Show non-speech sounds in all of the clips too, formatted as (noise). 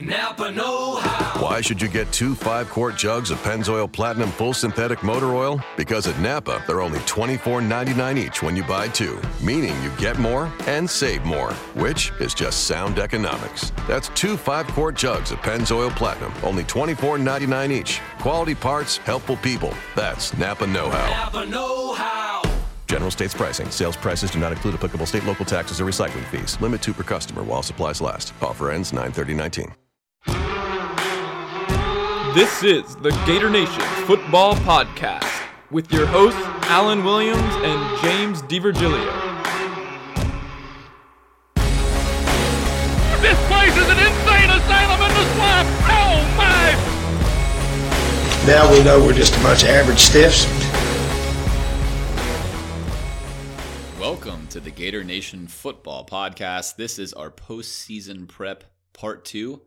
Napa Know How. Why should you get two five quart jugs of Pennzoil Platinum Full Synthetic Motor Oil? Because at Napa, they're only $24.99 each when you buy two, meaning you get more and save more, which is just sound economics. That's two five quart jugs of Pennzoil Platinum, only $24.99 each. Quality parts, helpful people. That's Napa Know How. Napa Know How. General states pricing. Sales prices do not include applicable state, local taxes, or recycling fees. Limit two per customer while supplies last. Offer ends 93019. This is the Gator Nation Football Podcast with your hosts, Alan Williams and James DiVirgilio. This place is an insane asylum in the swamp! Oh my! Now we know we're just a bunch of average stiffs. Welcome to the Gator Nation Football Podcast. This is our postseason prep part two,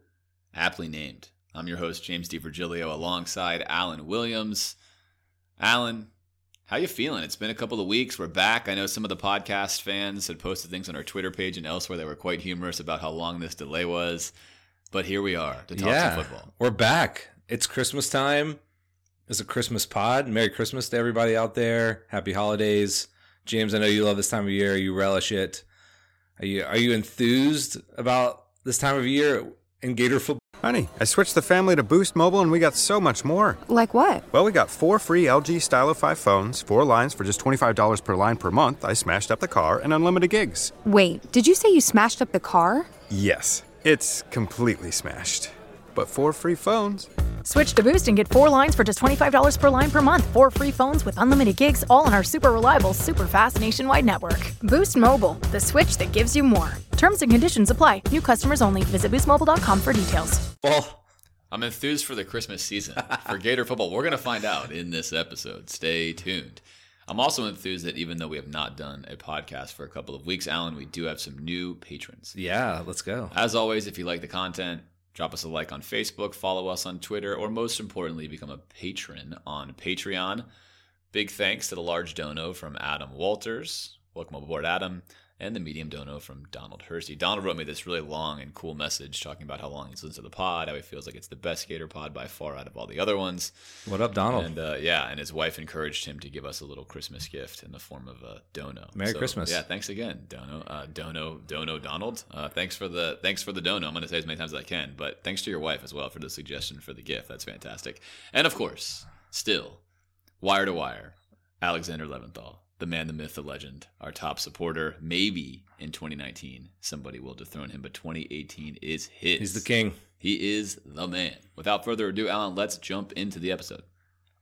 aptly named. I'm your host, James DiVirgilio, alongside Alan Williams. Alan, how you feeling? It's been a couple of weeks. We're back. I know some of the podcast fans had posted things on our Twitter page and elsewhere that were quite humorous about how long this delay was. But here we are to talk yeah, some football. We're back. It's Christmas time. It's a Christmas pod. Merry Christmas to everybody out there. Happy holidays. James, I know you love this time of year. You relish it. Are you are you enthused about this time of year in Gator football? Honey, I switched the family to Boost Mobile and we got so much more. Like what? Well, we got four free LG Stylo 5 phones, four lines for just $25 per line per month. I smashed up the car and unlimited gigs. Wait, did you say you smashed up the car? Yes, it's completely smashed. But four free phones. Switch to Boost and get four lines for just $25 per line per month. Four free phones with unlimited gigs, all on our super reliable, super fast nationwide network. Boost Mobile, the switch that gives you more. Terms and conditions apply. New customers only. Visit boostmobile.com for details. Well, I'm enthused for the Christmas season for Gator football. We're going to find out in this episode. Stay tuned. I'm also enthused that even though we have not done a podcast for a couple of weeks, Alan, we do have some new patrons. yeah, let's go. As always, if you like the content, drop us a like on Facebook, follow us on Twitter, or most importantly, become a patron on Patreon. Big thanks to the large dono from Adam Walters. Welcome aboard, Adam. And the medium dono from Donald Hursty. Donald wrote me this really long and cool message talking about how long he's listened to the pod, how he feels like it's the best Gator pod by far out of all the other ones. What up, Donald? And uh, yeah, and his wife encouraged him to give us a little Christmas gift in the form of a dono. Merry Christmas. Yeah, thanks again, Dono. Uh, dono, Dono, Donald. Uh, thanks for the thanks for the dono. I'm going to say as many times as I can, but thanks to your wife as well for the suggestion for the gift. That's fantastic. And of course, still, wire to wire, Alexander Leventhal, the man, the myth, the legend, our top supporter. Maybe in 2019 somebody will dethrone him, but 2018 is his. He's the king. He is the man. Without further ado, Alan, let's jump into the episode.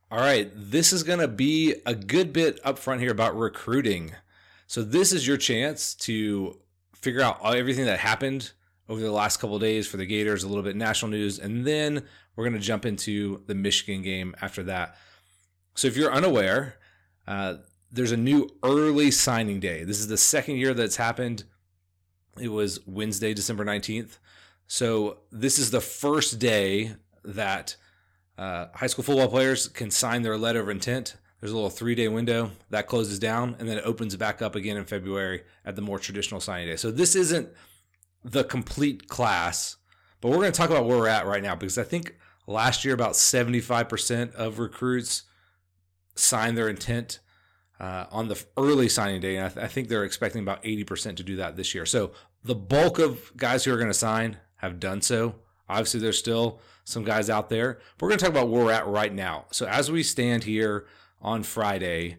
All right, this is going to be a good bit up front here about recruiting. So this is your chance to figure out everything that happened over the last couple of days for the Gators, a little bit national news, and then we're going to jump into the Michigan game after that. So if you're unaware, uh, there's a new early signing day. This is the second year that's happened. It was Wednesday, December 19th. So this is the first day that uh, high school football players can sign their letter of intent. There's a little three day window that closes down and then it opens back up again in February at the more traditional signing day. So this isn't the complete class, but we're going to talk about where we're at right now because I think last year about 75% of recruits signed their intent uh, on the early signing day, and I, th- I think they're expecting about eighty percent to do that this year. So the bulk of guys who are going to sign have done so. Obviously, there's still some guys out there. But we're going to talk about where we're at right now. So as we stand here on Friday,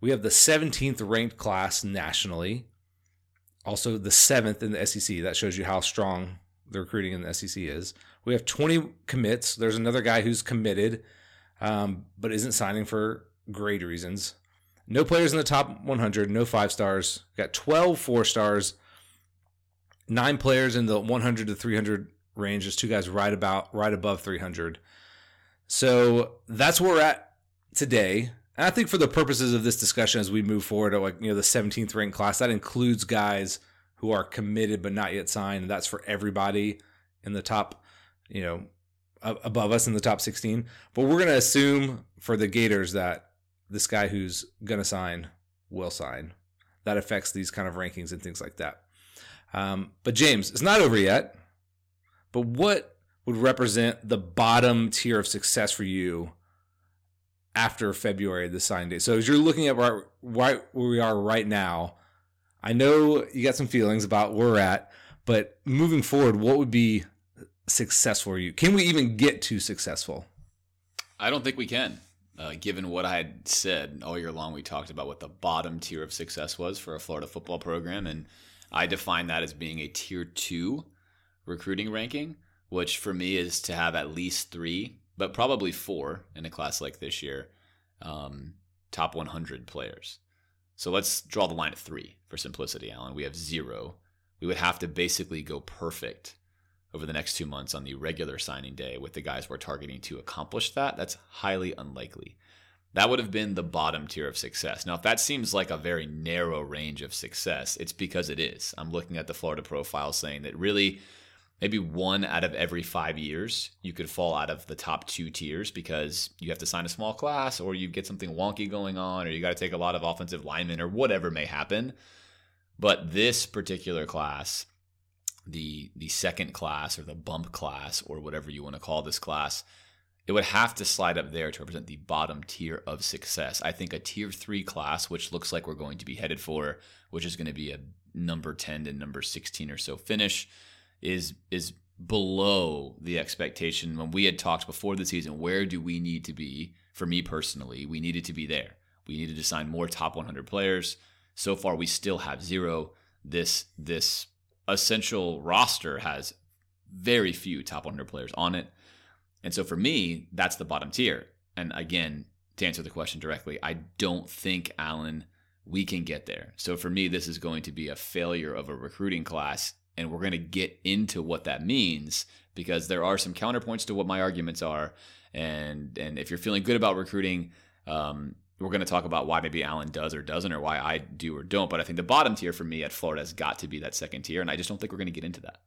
we have the 17th ranked class nationally, also the seventh in the SEC. That shows you how strong the recruiting in the SEC is. We have 20 commits. There's another guy who's committed, um, but isn't signing for grade reasons. No players in the top 100, no five stars. Got 12 four stars, nine players in the 100 to 300 range. There's two guys right about right above 300. So that's where we're at today. And I think for the purposes of this discussion, as we move forward, to like you know, the 17th ranked class, that includes guys who are committed but not yet signed. That's for everybody in the top, you know, above us in the top 16. But we're going to assume for the Gators that this guy who's going to sign will sign. That affects these kind of rankings and things like that. Um, but James, it's not over yet. But what would represent the bottom tier of success for you after February, the sign date? So as you're looking at right, where we are right now, I know you got some feelings about where we're at, but moving forward, what would be successful for you? Can we even get to successful? I don't think we can. Uh, given what I had said all year long, we talked about what the bottom tier of success was for a Florida football program, and I define that as being a tier two recruiting ranking, which for me is to have at least three, but probably four in a class like this year, um, top 100 players. So let's draw the line at three for simplicity, Alan. We have zero. We would have to basically go perfect over the next two months on the regular signing day with the guys we're targeting to accomplish that. That's highly unlikely. That would have been the bottom tier of success. Now, if that seems like a very narrow range of success, it's because it is. I'm looking at the Florida profile saying that really maybe one out of every five years you could fall out of the top two tiers because you have to sign a small class or you get something wonky going on or you got to take a lot of offensive linemen or whatever may happen. But this particular class, the the second class or the bump class or whatever you want to call this class, it would have to slide up there to represent the bottom tier of success. I think a tier three class, which looks like we're going to be headed for, which is going to be a number 10 to number 16 or so finish is is below the expectation when we had talked before the season. Where do we need to be? For me personally, we needed to be there. We needed to sign more top 100 players. So far, we still have zero. This this essential roster has very few top 100 players on it, and so for me, that's the bottom tier. And again, to answer the question directly, I don't think Alan we can get there. So for me, this is going to be a failure of a recruiting class and we're going to get into what that means because there are some counterpoints to what my arguments are and and if you're feeling good about recruiting um, we're going to talk about why maybe Allen does or doesn't or why I do or don't but I think the bottom tier for me at Florida has got to be that second tier and I just don't think we're going to get into that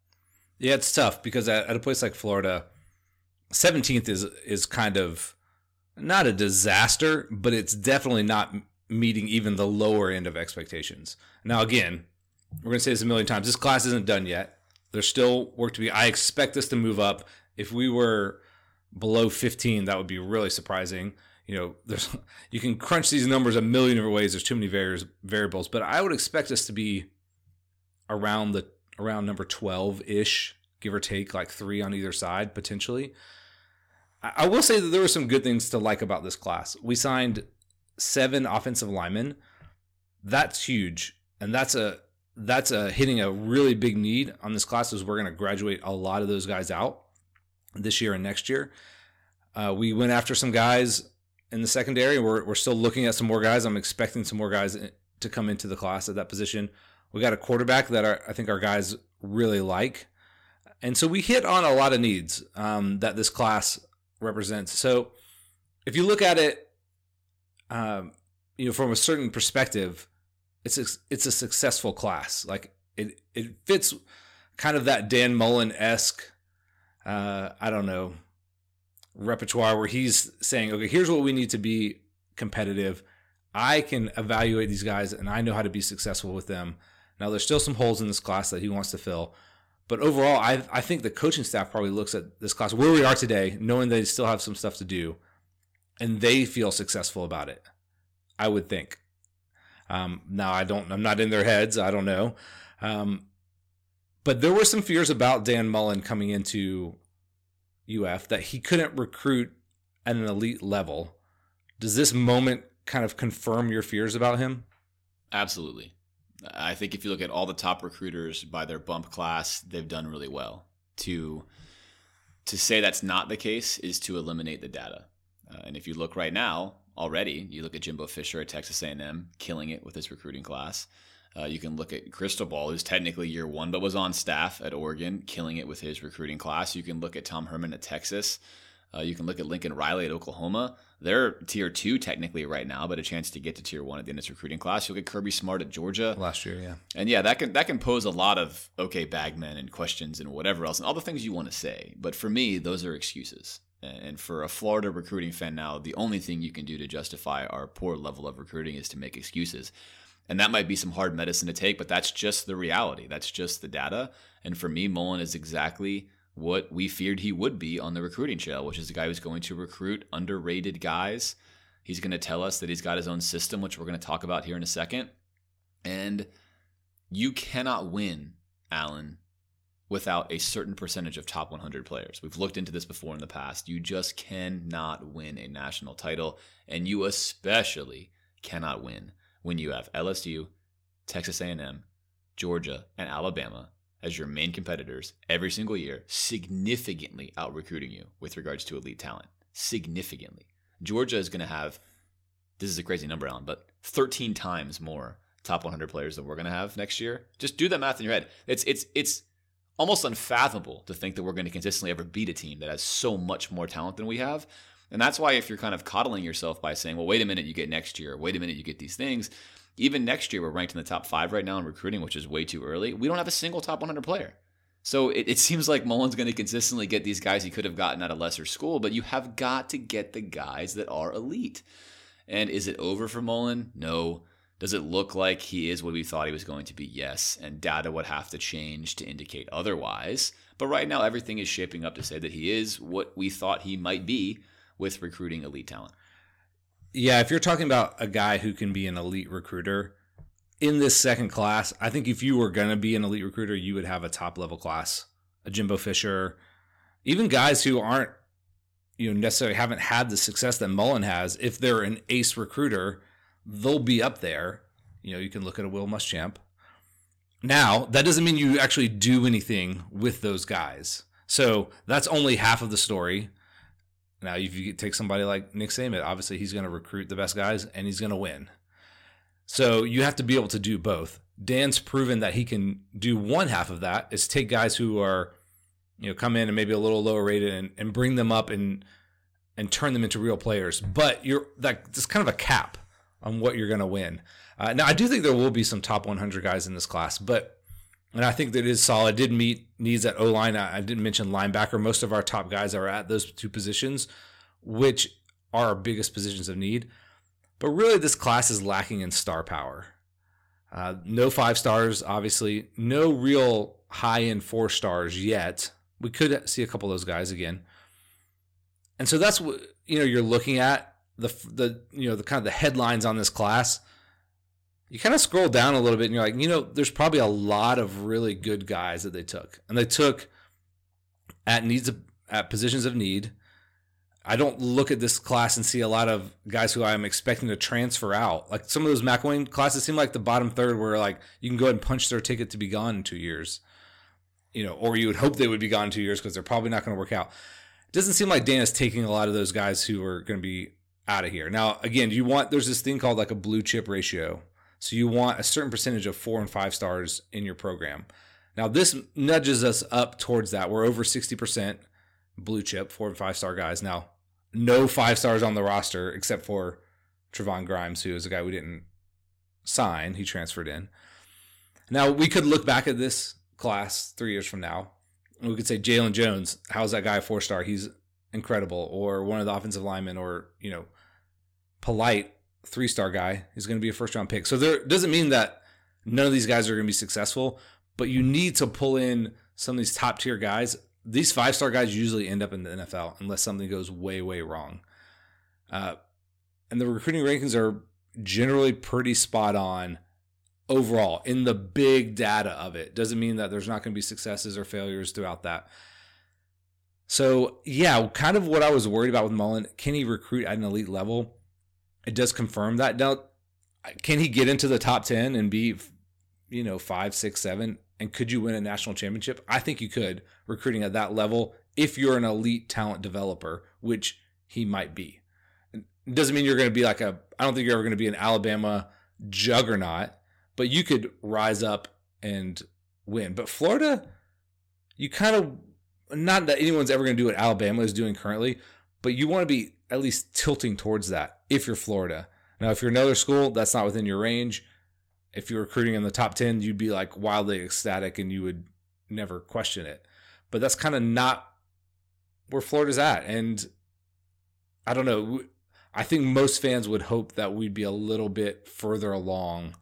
yeah it's tough because at, at a place like Florida 17th is is kind of not a disaster but it's definitely not meeting even the lower end of expectations now again we're going to say this a million times. This class isn't done yet. There's still work to be. I expect this to move up. If we were below 15, that would be really surprising. You know, there's (laughs) you can crunch these numbers a million different ways. There's too many variables, but I would expect us to be around the around number 12 ish, give or take, like three on either side potentially. I will say that there were some good things to like about this class. We signed seven offensive linemen. That's huge, and that's a that's a, hitting a really big need on this class is we're going to graduate a lot of those guys out this year and next year. Uh, we went after some guys in the secondary. We're, we're still looking at some more guys. I'm expecting some more guys to come into the class at that position. We got a quarterback that our, I think our guys really like. And so we hit on a lot of needs um, that this class represents. So if you look at it, um, you know, from a certain perspective, it's a, it's a successful class. Like it it fits kind of that Dan Mullen esque. Uh, I don't know repertoire where he's saying, okay, here's what we need to be competitive. I can evaluate these guys and I know how to be successful with them. Now there's still some holes in this class that he wants to fill. But overall, I, I think the coaching staff probably looks at this class where we are today, knowing they still have some stuff to do, and they feel successful about it. I would think. Um, now I don't. I'm not in their heads. I don't know. Um, but there were some fears about Dan Mullen coming into UF that he couldn't recruit at an elite level. Does this moment kind of confirm your fears about him? Absolutely. I think if you look at all the top recruiters by their bump class, they've done really well. To to say that's not the case is to eliminate the data. Uh, and if you look right now already, you look at Jimbo Fisher at Texas A&M, killing it with his recruiting class. Uh, you can look at Cristobal, who's technically year one, but was on staff at Oregon, killing it with his recruiting class. You can look at Tom Herman at Texas. Uh, you can look at Lincoln Riley at Oklahoma. They're tier two technically right now, but a chance to get to tier one at the end of this recruiting class. You look at Kirby Smart at Georgia last year, yeah, and yeah, that can that can pose a lot of okay bagmen and questions and whatever else and all the things you want to say. But for me, those are excuses. And for a Florida recruiting fan now, the only thing you can do to justify our poor level of recruiting is to make excuses. And that might be some hard medicine to take, but that's just the reality. That's just the data. And for me, Mullen is exactly what we feared he would be on the recruiting trail, which is a guy who's going to recruit underrated guys. He's going to tell us that he's got his own system, which we're going to talk about here in a second. And you cannot win, Allen, without a certain percentage of top 100 players. We've looked into this before in the past. You just cannot win a national title, and you especially cannot win when you have LSU, Texas A&M, Georgia, and Alabama as your main competitors every single year, significantly out recruiting you with regards to elite talent. Significantly. Georgia is going to have, this is a crazy number, Allen, but 13 times more top 100 players than we're going to have next year. Just do that math in your head. It's it's it's almost unfathomable to think that we're going to consistently ever beat a team that has so much more talent than we have. And that's why if you're kind of coddling yourself by saying, well, wait a minute, you get next year, wait a minute, you get these things, even next year, we're ranked in the top five right now in recruiting, which is way too early. We don't have a single top 100 player. So it, it seems like Mullen's going to consistently get these guys he could have gotten at a lesser school, but you have got to get the guys that are elite. And is it over for Mullen? No. Does it look like he is what we thought he was going to be? Yes. And data would have to change to indicate otherwise. But right now, everything is shaping up to say that he is what we thought he might be with recruiting elite talent. Yeah, if you're talking about a guy who can be an elite recruiter in this second class, I think if you were going to be an elite recruiter, you would have a top level class, a Jimbo Fisher, even guys who aren't, you know, necessarily haven't had the success that Mullen has. If they're an ace recruiter, they'll be up there. You know, you can look at a Will Muschamp. Now, that doesn't mean you actually do anything with those guys. So that's only half of the story. Now, if you take somebody like Nick Saban, obviously he's going to recruit the best guys and he's going to win. So you have to be able to do both. Dan's proven that he can do one half of that is take guys who are, you know, come in and maybe a little lower rated and, and bring them up and and turn them into real players. But you're that there's kind of a cap on what you're going to win. Uh, now I do think there will be some top 100 guys in this class, but and I think that is solid. Did meet needs at O line. I, I didn't mention linebacker. Most of our top guys are at those two positions, which are our biggest positions of need. But really, this class is lacking in star power. Uh, no five stars, obviously. No real high end four stars yet. We could see a couple of those guys again. And so that's what you know. You're looking at the the you know the kind of the headlines on this class you kind of scroll down a little bit and you're like, you know, there's probably a lot of really good guys that they took. And they took at needs of, at positions of need. I don't look at this class and see a lot of guys who I'm expecting to transfer out. Like some of those McElwain classes seem like the bottom third where like you can go ahead and punch their ticket to be gone in two years. You know, or you would hope they would be gone in two years because they're probably not going to work out. It doesn't seem like Dan is taking a lot of those guys who are going to be out of here. Now, again, you want there's this thing called like a blue chip ratio so you want a certain percentage of four and five stars in your program. Now this nudges us up towards that. We're over 60% blue chip, four and five star guys. Now, no five stars on the roster except for Trevon Grimes, who is a guy we didn't sign. He transferred in. Now we could look back at this class three years from now. And we could say Jalen Jones, how's that guy a four star? He's incredible. Or one of the offensive linemen, or you know, polite three star guy. is going to be a first round pick. So there doesn't mean that none of these guys are going to be successful, but you need to pull in some of these top tier guys. These five star guys usually end up in the NFL unless something goes way, way wrong. Uh, and the recruiting rankings are generally pretty spot on overall in the big data of it. Doesn't mean that there's not going to be successes or failures throughout that. So, yeah, kind of what I was worried about with Mullen. Can he recruit at an elite level? It does confirm that. Now, can he get into the top 10 and be, you know, five, six, seven? And could you win a national championship? I think you could recruiting at that level if you're an elite talent developer, which he might be. It doesn't mean you're going to be like a, I don't think you're ever going to be an Alabama juggernaut, but you could rise up and win. But Florida, you kind of not that anyone's ever going to do what Alabama is doing currently, but you want to be at least tilting towards that if you're Florida. Now, if you're another school, that's not within your range. If you're recruiting in the top 10, you'd be like wildly ecstatic and you would never question it. But that's kind of not where Florida's at. And I don't know. I think most fans would hope that we'd be a little bit further along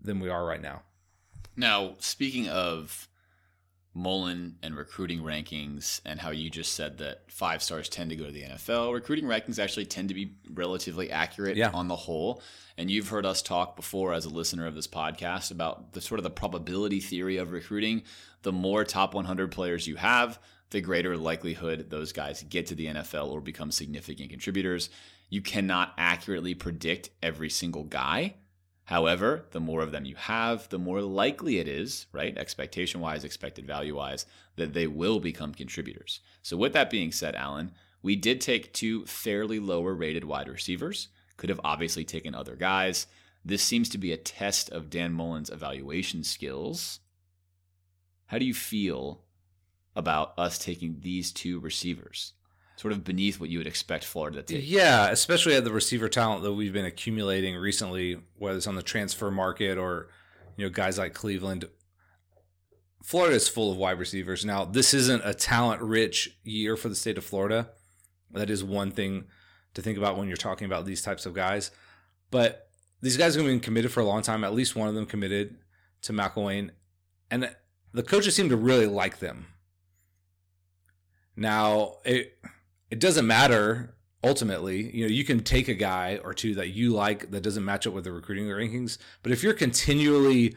than we are right now. Now, speaking of Mullen and recruiting rankings and how you just said that five stars tend to go to the NFL. Recruiting rankings actually tend to be relatively accurate yeah. on the whole. And you've heard us talk before as a listener of this podcast about the sort of the probability theory of recruiting. The more top 100 players you have, the greater likelihood those guys get to the NFL or become significant contributors. You cannot accurately predict every single guy. However, the more of them you have, the more likely it is, right, expectation wise, expected value wise, that they will become contributors. So, with that being said, Alan, we did take two fairly lower rated wide receivers. Could have obviously taken other guys. This seems to be a test of Dan Mullen's evaluation skills. How do you feel about us taking these two receivers? Sort of beneath what you would expect Florida to take. Yeah, especially at the receiver talent that we've been accumulating recently, whether it's on the transfer market or you know guys like Cleveland. Florida is full of wide receivers. Now, this isn't a talent-rich year for the state of Florida. That is one thing to think about when you're talking about these types of guys. But these guys have been committed for a long time. At least one of them committed to McElwain, and the coaches seem to really like them. Now, it it doesn't matter ultimately. You know, you can take a guy or two that you like that doesn't match up with the recruiting rankings, but if you're continually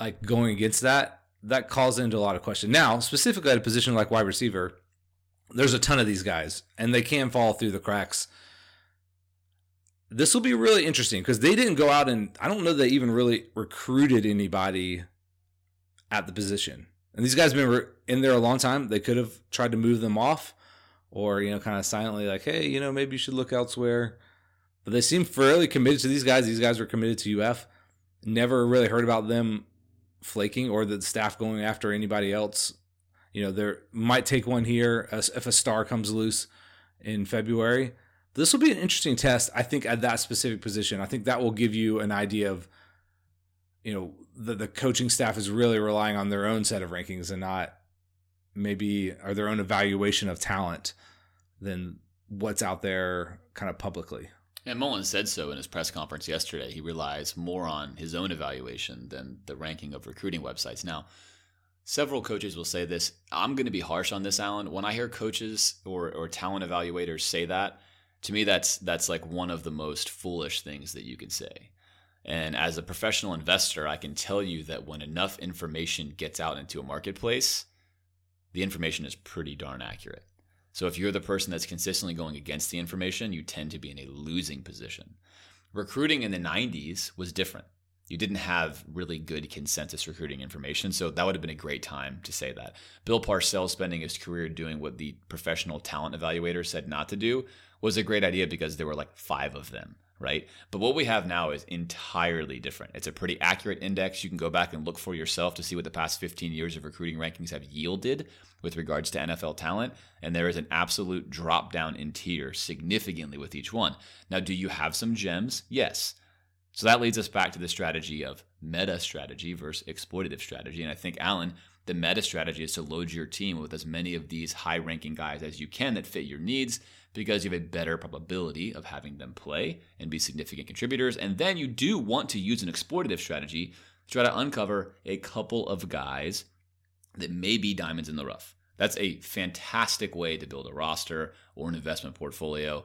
like going against that, that calls into a lot of question. Now, specifically at a position like wide receiver, there's a ton of these guys and they can fall through the cracks. This will be really interesting because they didn't go out and I don't know they even really recruited anybody at the position. And these guys have been in there a long time. They could have tried to move them off or you know kind of silently like hey you know maybe you should look elsewhere. But they seem fairly committed to these guys. These guys were committed to uf never really heard about them flaking or the staff going after anybody else. You know there might take one here if a star comes loose in february. This will be an interesting test i think at that specific position. I think that will give you an idea of you know the, the coaching staff is really relying on their own set of rankings and not maybe or their own evaluation of talent than what's out there kind of publicly. And Mullen said so in his press conference yesterday. He relies more on his own evaluation than the ranking of recruiting websites. Now, several coaches will say this. I'm going to be harsh on this, Alan. When I hear coaches or, or talent evaluators say that, to me, that's that's like one of the most foolish things that you can say. And as a professional investor, I can tell you that when enough information gets out into a marketplace, the information is pretty darn accurate. So if you're the person that's consistently going against the information, you tend to be in a losing position. Recruiting in the 90s was different. You didn't have really good consensus recruiting information, so that would have been a great time to say that. Bill Parcells spending his career doing what the professional talent evaluator said not to do was a great idea because there were like five of them right? But what we have now is entirely different. It's a pretty accurate index. You can go back and look for yourself to see what the past 15 years of recruiting rankings have yielded with regards to NFL talent. And there is an absolute drop down in tier significantly with each one. Now, do you have some gems? Yes. So that leads us back to the strategy of meta strategy versus exploitative strategy. And I think, Alan, the meta strategy is to load your team with as many of these high ranking guys as you can that fit your needs because you have a better probability of having them play and be significant contributors. And then you do want to use an exploitative strategy to try to uncover a couple of guys that may be diamonds in the rough. That's a fantastic way to build a roster or an investment portfolio.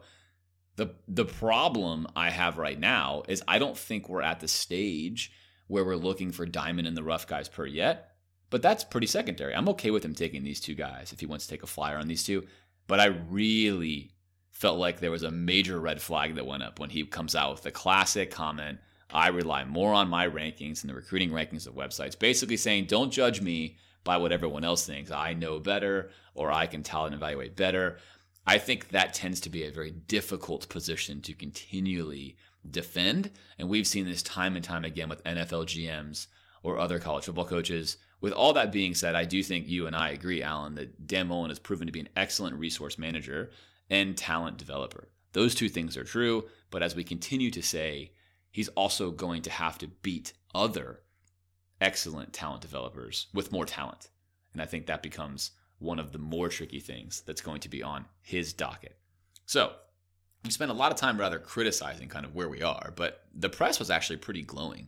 The the problem I have right now is I don't think we're at the stage where we're looking for diamond in the rough guys per yet. But that's pretty secondary. I'm okay with him taking these two guys if he wants to take a flyer on these two. But I really felt like there was a major red flag that went up when he comes out with the classic comment I rely more on my rankings and the recruiting rankings of websites, basically saying, don't judge me by what everyone else thinks. I know better or I can tell and evaluate better. I think that tends to be a very difficult position to continually defend. And we've seen this time and time again with NFL GMs or other college football coaches. With all that being said, I do think you and I agree, Alan, that Dan Mullen has proven to be an excellent resource manager and talent developer. Those two things are true, but as we continue to say, he's also going to have to beat other excellent talent developers with more talent. And I think that becomes one of the more tricky things that's going to be on his docket. So, we spent a lot of time rather criticizing kind of where we are, but the press was actually pretty glowing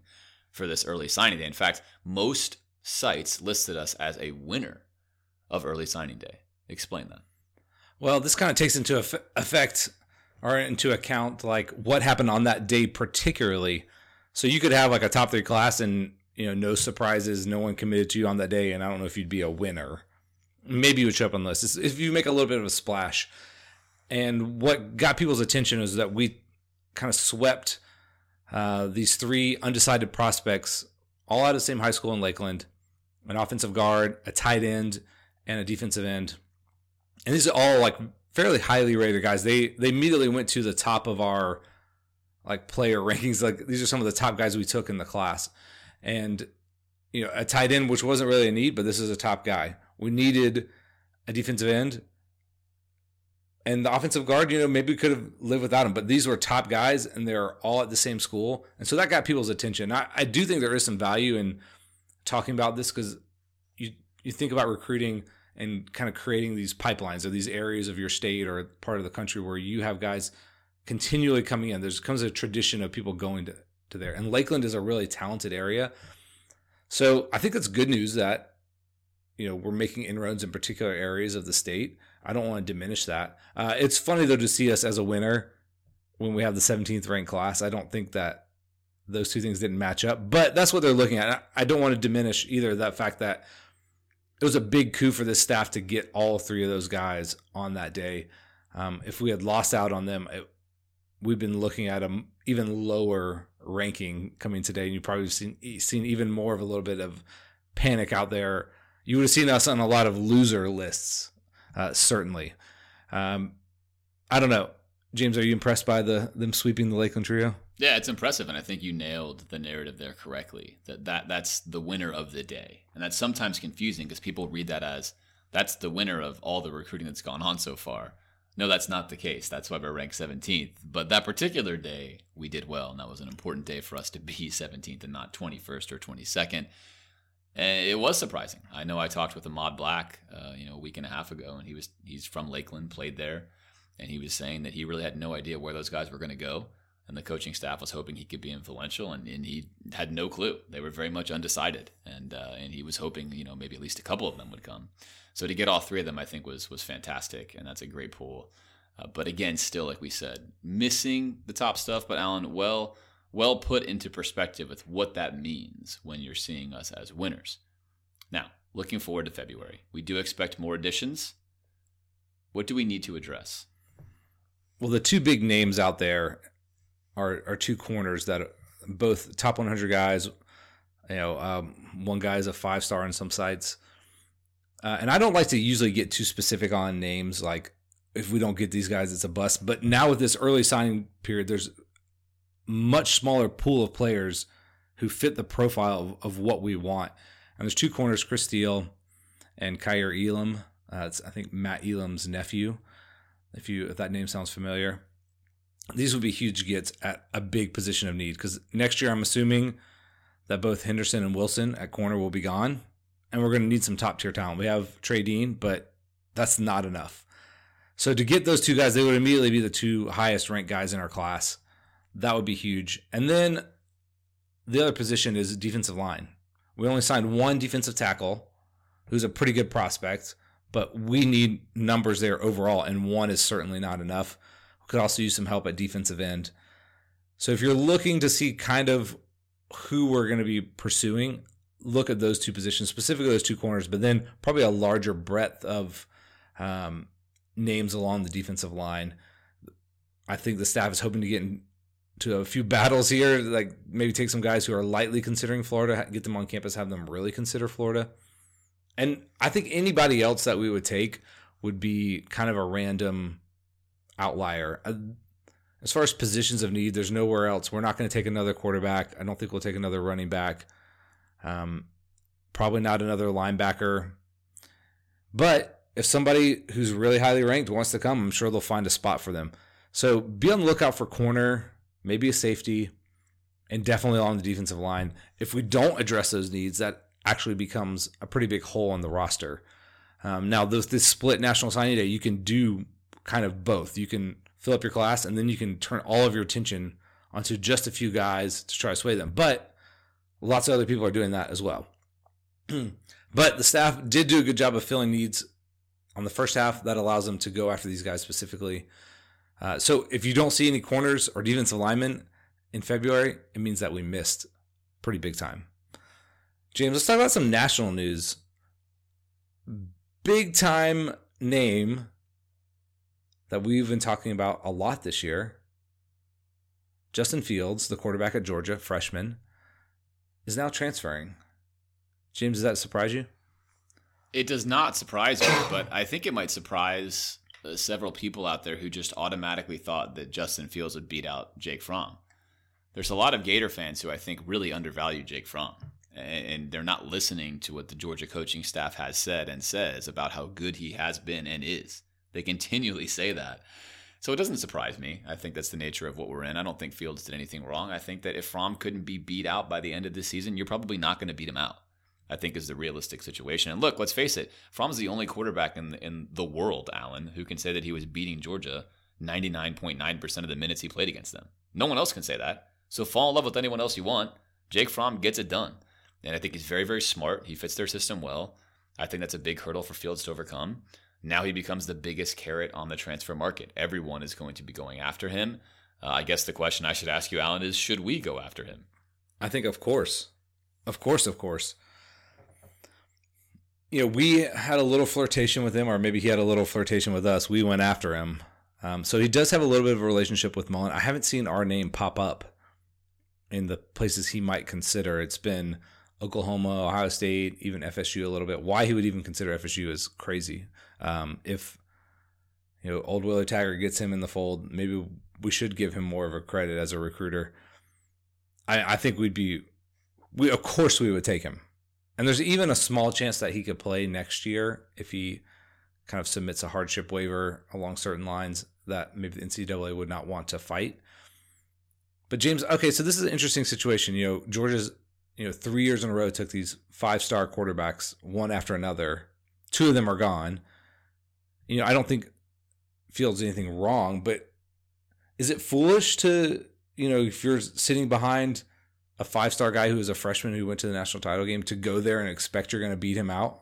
for this early signing day. In fact, most sites listed us as a winner of early signing day. Explain that. Well, this kind of takes into effect or into account like what happened on that day particularly. So you could have like a top three class and you know no surprises, no one committed to you on that day, and I don't know if you'd be a winner. Maybe you would show up on the list if you make a little bit of a splash. And what got people's attention is that we kind of swept uh, these three undecided prospects all out of the same high school in Lakeland an offensive guard, a tight end, and a defensive end. And these are all like fairly highly rated guys. They they immediately went to the top of our like player (laughs) rankings. Like these are some of the top guys we took in the class. And you know, a tight end, which wasn't really a need, but this is a top guy. We needed a defensive end. And the offensive guard, you know, maybe we could have lived without him, but these were top guys and they're all at the same school. And so that got people's attention. I, I do think there is some value in talking about this because you you think about recruiting and kind of creating these pipelines or these areas of your state or part of the country where you have guys continually coming in. There's comes a tradition of people going to, to there. And Lakeland is a really talented area. So I think it's good news that you know we're making inroads in particular areas of the state. I don't want to diminish that. Uh, it's funny though to see us as a winner when we have the 17th ranked class. I don't think that those two things didn't match up, but that's what they're looking at. I don't want to diminish either that fact that it was a big coup for this staff to get all three of those guys on that day. Um, if we had lost out on them, it, we've been looking at a even lower ranking coming today, and you probably seen seen even more of a little bit of panic out there. You would have seen us on a lot of loser lists, uh, certainly. Um, I don't know, James. Are you impressed by the them sweeping the Lakeland trio? Yeah, it's impressive, and I think you nailed the narrative there correctly. That that that's the winner of the day, and that's sometimes confusing because people read that as that's the winner of all the recruiting that's gone on so far. No, that's not the case. That's why we're ranked 17th. But that particular day, we did well, and that was an important day for us to be (laughs) 17th and not 21st or 22nd. And it was surprising. I know I talked with Ahmad Black, uh, you know, a week and a half ago, and he was he's from Lakeland, played there, and he was saying that he really had no idea where those guys were going to go and the coaching staff was hoping he could be influential, and, and he had no clue. They were very much undecided, and uh, and he was hoping you know maybe at least a couple of them would come. So to get all three of them, I think was was fantastic, and that's a great pool. Uh, but again, still like we said, missing the top stuff. But Alan, well well put into perspective with what that means when you're seeing us as winners. Now, looking forward to February, we do expect more additions. What do we need to address? Well, the two big names out there are are two corners that both top 100 guys. You know, um, one guy is a five star on some sites, uh, and I don't like to usually get too specific on names. Like if we don't get these guys, it's a bust. But now with this early signing period, there's much smaller pool of players who fit the profile of, of what we want. And there's two corners: Chris Steele and Kaiir Elam. Uh, it's I think Matt Elam's nephew. If you if that name sounds familiar these would be huge gets at a big position of need because next year I'm assuming that both Henderson and Wilson at corner will be gone, and we're going to need some top tier talent. We have Trey Dean, but that's not enough. So to get those two guys, they would immediately be the two highest ranked guys in our class. That would be huge. And then the other position is defensive line. We only signed one defensive tackle, who's a pretty good prospect, but we need numbers there overall, and one is certainly not enough. Could also use some help at defensive end. So if you're looking to see kind of who we're going to be pursuing, look at those two positions, specifically those two corners, but then probably a larger breadth of um, names along the defensive line. I think the staff is hoping to get into a few battles here, like maybe take some guys who are lightly considering Florida, get them on campus, have them really consider Florida. And I think anybody else that we would take would be kind of a random outlier. Uh, as far as positions of need, there's nowhere else. We're not going to take another quarterback. I don't think we'll take another running back. Um, probably not another linebacker. But if somebody who's really highly ranked wants to come, I'm sure they'll find a spot for them. So be on the lookout for corner, maybe a safety, and definitely along the defensive line. If we don't address those needs, that actually becomes a pretty big hole in the roster. Um, now, this, this split national signing day, you can do kind of both. You can fill up your class, and then you can turn all of your attention onto just a few guys to try to sway them. But lots of other people are doing that as well. (clears throat) but the staff did do a good job of filling needs on the first half. That allows them to go after these guys specifically. Uh, so if you don't see any corners or defensive linemen in February, it means that we missed pretty big time. James, let's talk about some national news. Big time name that we've been talking about a lot this year. Justin Fields, the quarterback at Georgia, freshman, is now transferring. James, does that surprise you? It does not surprise me, but I think it might surprise uh, several people out there who just automatically thought that Justin Fields would beat out Jake Fromm. There's a lot of Gator fans who I think really undervalue Jake Fromm and they're not listening to what the Georgia coaching staff has said and says about how good he has been and is. They continually say that. So it doesn't surprise me. I think that's the nature of what we're in. I don't think Fields did anything wrong. I think that if Fromm couldn't be beat out by the end of the season, you're probably not going to beat him out. I think is the realistic situation. And look, let's face it, Fromm's the only quarterback in the, in the world, Allen, who can say that he was beating Georgia 99.9% of the minutes he played against them. No one else can say that. So fall in love with anyone else you want. Jake Fromm gets it done. And I think he's very, very smart. He fits their system well. I think that's a big hurdle for Fields to overcome. Now he becomes the biggest carrot on the transfer market. Everyone is going to be going after him. Uh, I guess the question I should ask you, Alan, is should we go after him? I think, of course. Of course, of course. You know, we had a little flirtation with him, or maybe he had a little flirtation with us. We went after him. Um, so he does have a little bit of a relationship with Mullen. I haven't seen our name pop up in the places he might consider. It's been Oklahoma, Ohio State, even FSU a little bit. Why he would even consider FSU is crazy. Um, if you know old Willie Taggart gets him in the fold, maybe we should give him more of a credit as a recruiter. I, I think we'd be, we of course we would take him, and there's even a small chance that he could play next year if he kind of submits a hardship waiver along certain lines that maybe the NCAA would not want to fight. But James, okay, so this is an interesting situation. You know, Georgia's you know, three years in a row took these five star quarterbacks one after another. Two of them are gone. You know, I don't think Fields anything wrong, but is it foolish to, you know, if you're sitting behind a five star guy who is a freshman who went to the national title game to go there and expect you're going to beat him out?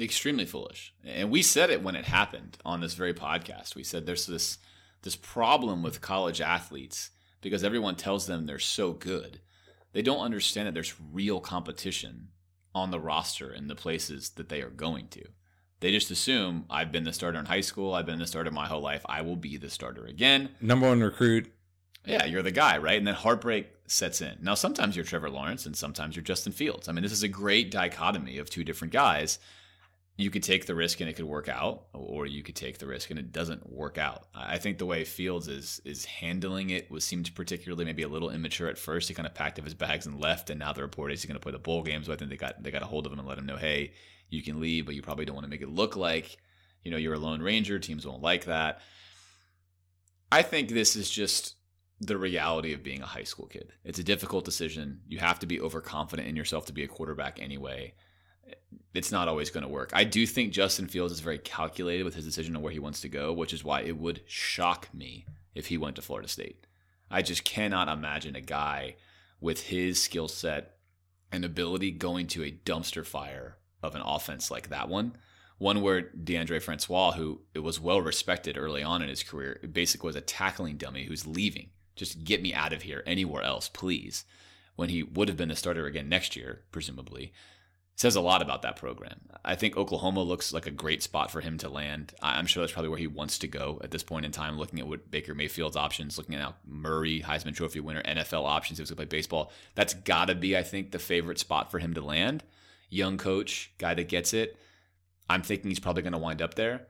Extremely foolish. And we said it when it happened on this very podcast. We said there's this this problem with college athletes because everyone tells them they're so good they don't understand that there's real competition on the roster in the places that they are going to. They just assume I've been the starter in high school, I've been the starter my whole life, I will be the starter again. Number one recruit. Yeah, you're the guy, right? And then heartbreak sets in. Now, sometimes you're Trevor Lawrence and sometimes you're Justin Fields. I mean, this is a great dichotomy of two different guys you could take the risk and it could work out, or you could take the risk and it doesn't work out. I think the way Fields is is handling it was seemed particularly maybe a little immature at first. He kind of packed up his bags and left, and now the report is he's going to play the bowl game. So I think they got they got a hold of him and let him know, hey, you can leave, but you probably don't want to make it look like you know you're a lone ranger. Teams won't like that. I think this is just the reality of being a high school kid. It's a difficult decision. You have to be overconfident in yourself to be a quarterback anyway it's not always going to work. I do think Justin Fields is very calculated with his decision on where he wants to go, which is why it would shock me if he went to Florida State. I just cannot imagine a guy with his skill set and ability going to a dumpster fire of an offense like that one One where Deondre Francois, who was well respected early on in his career, basically was a tackling dummy who's leaving. Just get me out of here anywhere else, please. When he would have been the starter again next year, presumably says a lot about that program. I think Oklahoma looks like a great spot for him to land. I'm sure that's probably where he wants to go at this point in time, looking at what Baker Mayfield's options, looking at Murray, Heisman Trophy winner, NFL options, he was going to play baseball. That's got to be, I think, the favorite spot for him to land. Young coach, guy that gets it. I'm thinking he's probably going to wind up there.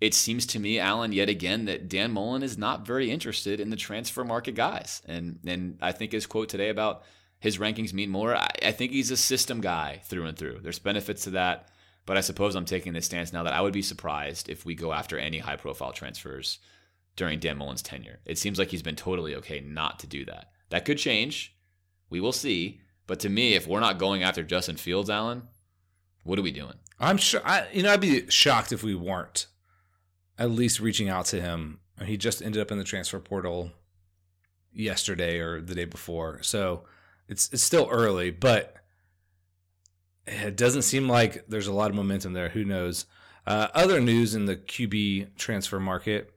It seems to me, Alan, yet again, that Dan Mullen is not very interested in the transfer market guys. And and I think his quote today about his rankings mean more. I, I think he's a system guy through and through. There's benefits to that, but I suppose I'm taking this stance now that I would be surprised if we go after any high profile transfers during Dan Mullen's tenure. It seems like he's been totally okay not to do that. That could change. We will see. But to me, if we're not going after Justin Fields, Allen, what are we doing? I'm sure. I, you know, I'd be shocked if we weren't at least reaching out to him. He just ended up in the transfer portal yesterday or the day before. So it's it's still early, but it doesn't seem like there's a lot of momentum there. Who knows? Uh, other news in the QB transfer market: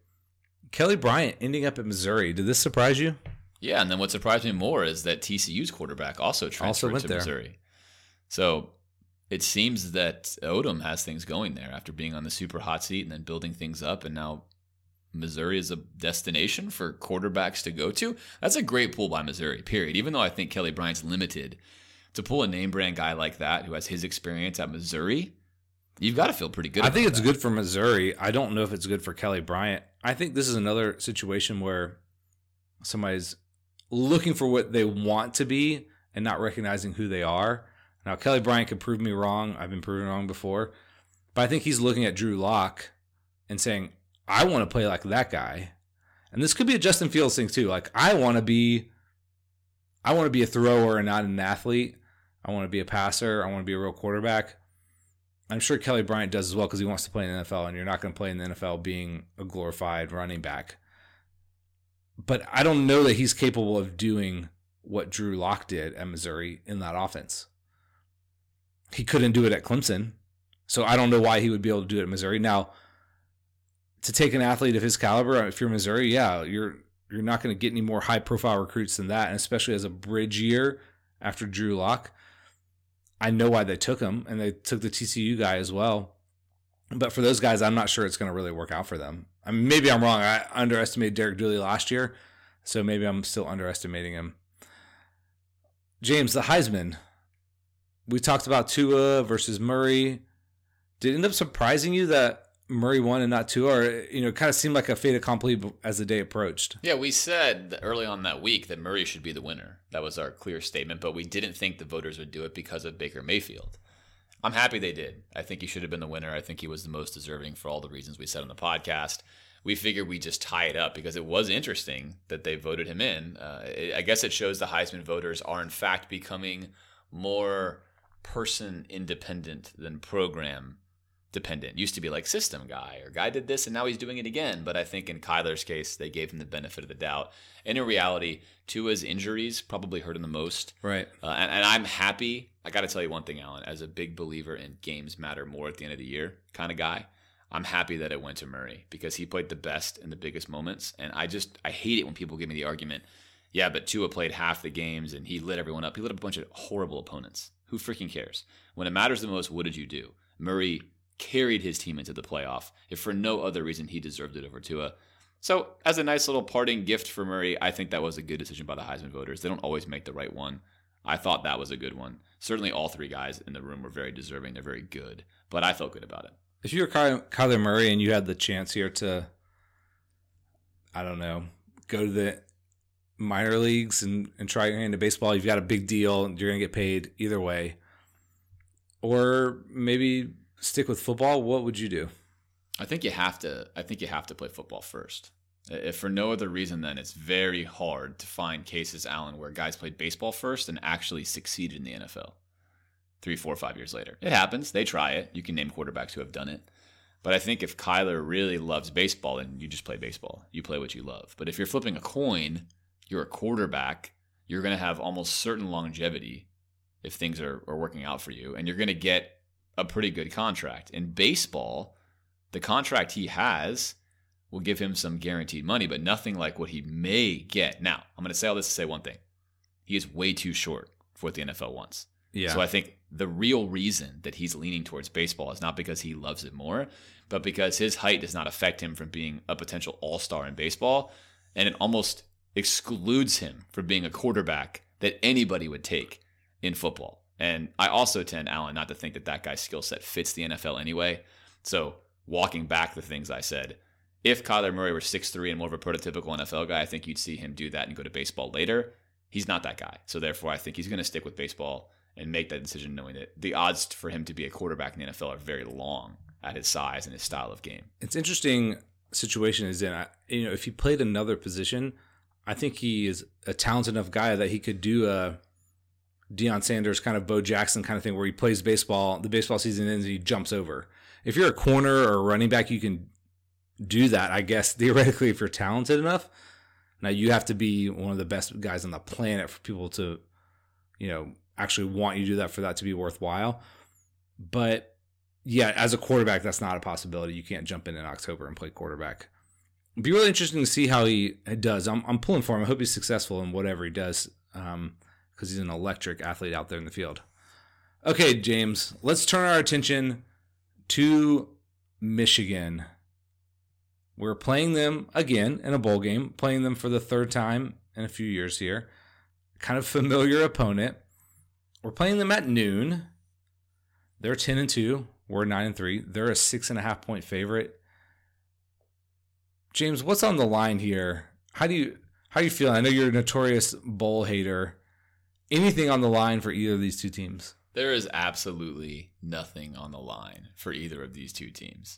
Kelly Bryant ending up at Missouri. Did this surprise you? Yeah, and then what surprised me more is that TCU's quarterback also transferred also to there. Missouri. So it seems that Odom has things going there after being on the super hot seat and then building things up, and now Missouri is a destination for quarterbacks to go to. That's a great pull by Missouri, period. Even though I think Kelly Bryant's limited, to pull a name brand guy like that who has his experience at Missouri, you've got to feel pretty good. I think it's that. good for Missouri. I don't know if it's good for Kelly Bryant. I think this is another situation where somebody's looking for what they want to be and not recognizing who they are. Now, Kelly Bryant could prove me wrong. I've been proven wrong before. But I think he's looking at Drew Lock and saying, I want to play like that guy. And this could be a Justin Fields thing too. Like I want to be I want to be a thrower and not an athlete. I want to be a passer. I want to be a real quarterback. I'm sure Kelly Bryant does as well because he wants to play in the NFL, and you're not going to play in the NFL being a glorified running back. But I don't know that he's capable of doing what Drew Lock did at Missouri in that offense. He couldn't do it at Clemson. So I don't know why he would be able to do it at Missouri. Now, to take an athlete of his caliber, if you're Missouri, yeah, you're you're not going to get any more high profile recruits than that, and especially as a bridge year after Drew Lock. I know why they took him, and they took the TCU guy as well. But for those guys, I'm not sure it's going to really work out for them. Maybe I'm wrong. I underestimated Derek Dooley last year, so maybe I'm still underestimating him. James, the Heisman. We talked about Tua versus Murray. Did it end up surprising you that Murray won and not Tua, or you know, kind of seemed like a fait accompli as the day approached. Yeah, we said early on that week that Murray should be the winner. That was our clear statement, but we didn't think the voters would do it because of Baker Mayfield. I'm happy they did. I think he should have been the winner. I think he was the most deserving for all the reasons we said on the podcast. We figured we just tie it up because it was interesting that they voted him in. Uh, I guess it shows the Heisman voters are in fact becoming more person independent than program dependent. Used to be like system guy or guy did this and now he's doing it again. But I think in Kyler's case, they gave him the benefit of the doubt. And in reality, Tua's injuries probably hurt him the most. Right. Uh, and, and I'm happy. I got to tell you one thing, Alan, as a big believer in games matter more at the end of the year kind of guy. I'm happy that it went to Murray because he played the best in the biggest moments. And I just, I hate it when people give me the argument, yeah, but Tua played half the games and he lit everyone up. He lit up a bunch of horrible opponents. Who freaking cares? When it matters the most, what did you do? Murray carried his team into the playoff. If for no other reason, he deserved it over Tua. So, as a nice little parting gift for Murray, I think that was a good decision by the Heisman voters. They don't always make the right one. I thought that was a good one. Certainly, all three guys in the room were very deserving. They're very good, but I felt good about it. If you were Kyler Murray and you had the chance here to, I don't know, go to the minor leagues and, and try your hand at baseball, you've got a big deal. You're going to get paid either way. Or maybe stick with football, what would you do? I think you have to. I think you have to play football first. If for no other reason, then it's very hard to find cases, Alan, where guys played baseball first and actually succeeded in the NFL. Three, four, five years later, it happens. They try it. You can name quarterbacks who have done it. But I think if Kyler really loves baseball, then you just play baseball. You play what you love. But if you're flipping a coin, you're a quarterback. You're going to have almost certain longevity if things are, are working out for you, and you're going to get a pretty good contract. In baseball, the contract he has will give him some guaranteed money, but nothing like what he may get. Now, I'm going to say all this to say one thing. He is way too short for what the NFL wants. Yeah. So I think the real reason that he's leaning towards baseball is not because he loves it more, but because his height does not affect him from being a potential all star in baseball. And it almost excludes him from being a quarterback that anybody would take in football. And I also tend, Alan, not to think that that guy's skill set fits the NFL anyway. So walking back the things I said, if Kyler Murray were 6'3 and more of a prototypical NFL guy, I think you'd see him do that and go to baseball later. He's not that guy. So therefore, I think he's going to stick with baseball and make that decision knowing that the odds for him to be a quarterback in the NFL are very long at his size and his style of game. It's interesting situation is in. You know, if he played another position, I think he is a talented enough guy that he could do a Deion Sanders kind of Bo Jackson kind of thing where he plays baseball, the baseball season ends, and he jumps over. If you're a corner or a running back, you can do that, I guess, (laughs) theoretically, if you're talented enough. Now, you have to be one of the best guys on the planet for people to, you know, actually want you to do that for that to be worthwhile. But yeah, as a quarterback, that's not a possibility. You can't jump in in October and play quarterback. It'd be really interesting to see how he does. I'm, I'm pulling for him. I hope he's successful in whatever he does um, because he's an electric athlete out there in the field. Okay, James, let's turn our attention to Michigan. We're playing them again in a bowl game, playing them for the third time in a few years here. Kind of familiar opponent. We're playing them at noon. They're 10 and 2. We're 9 and 3. They're a six and a half point favorite. James, what's on the line here? How do you how do you feel? I know you're a notorious bowl hater. Anything on the line for either of these two teams? There is absolutely nothing on the line for either of these two teams,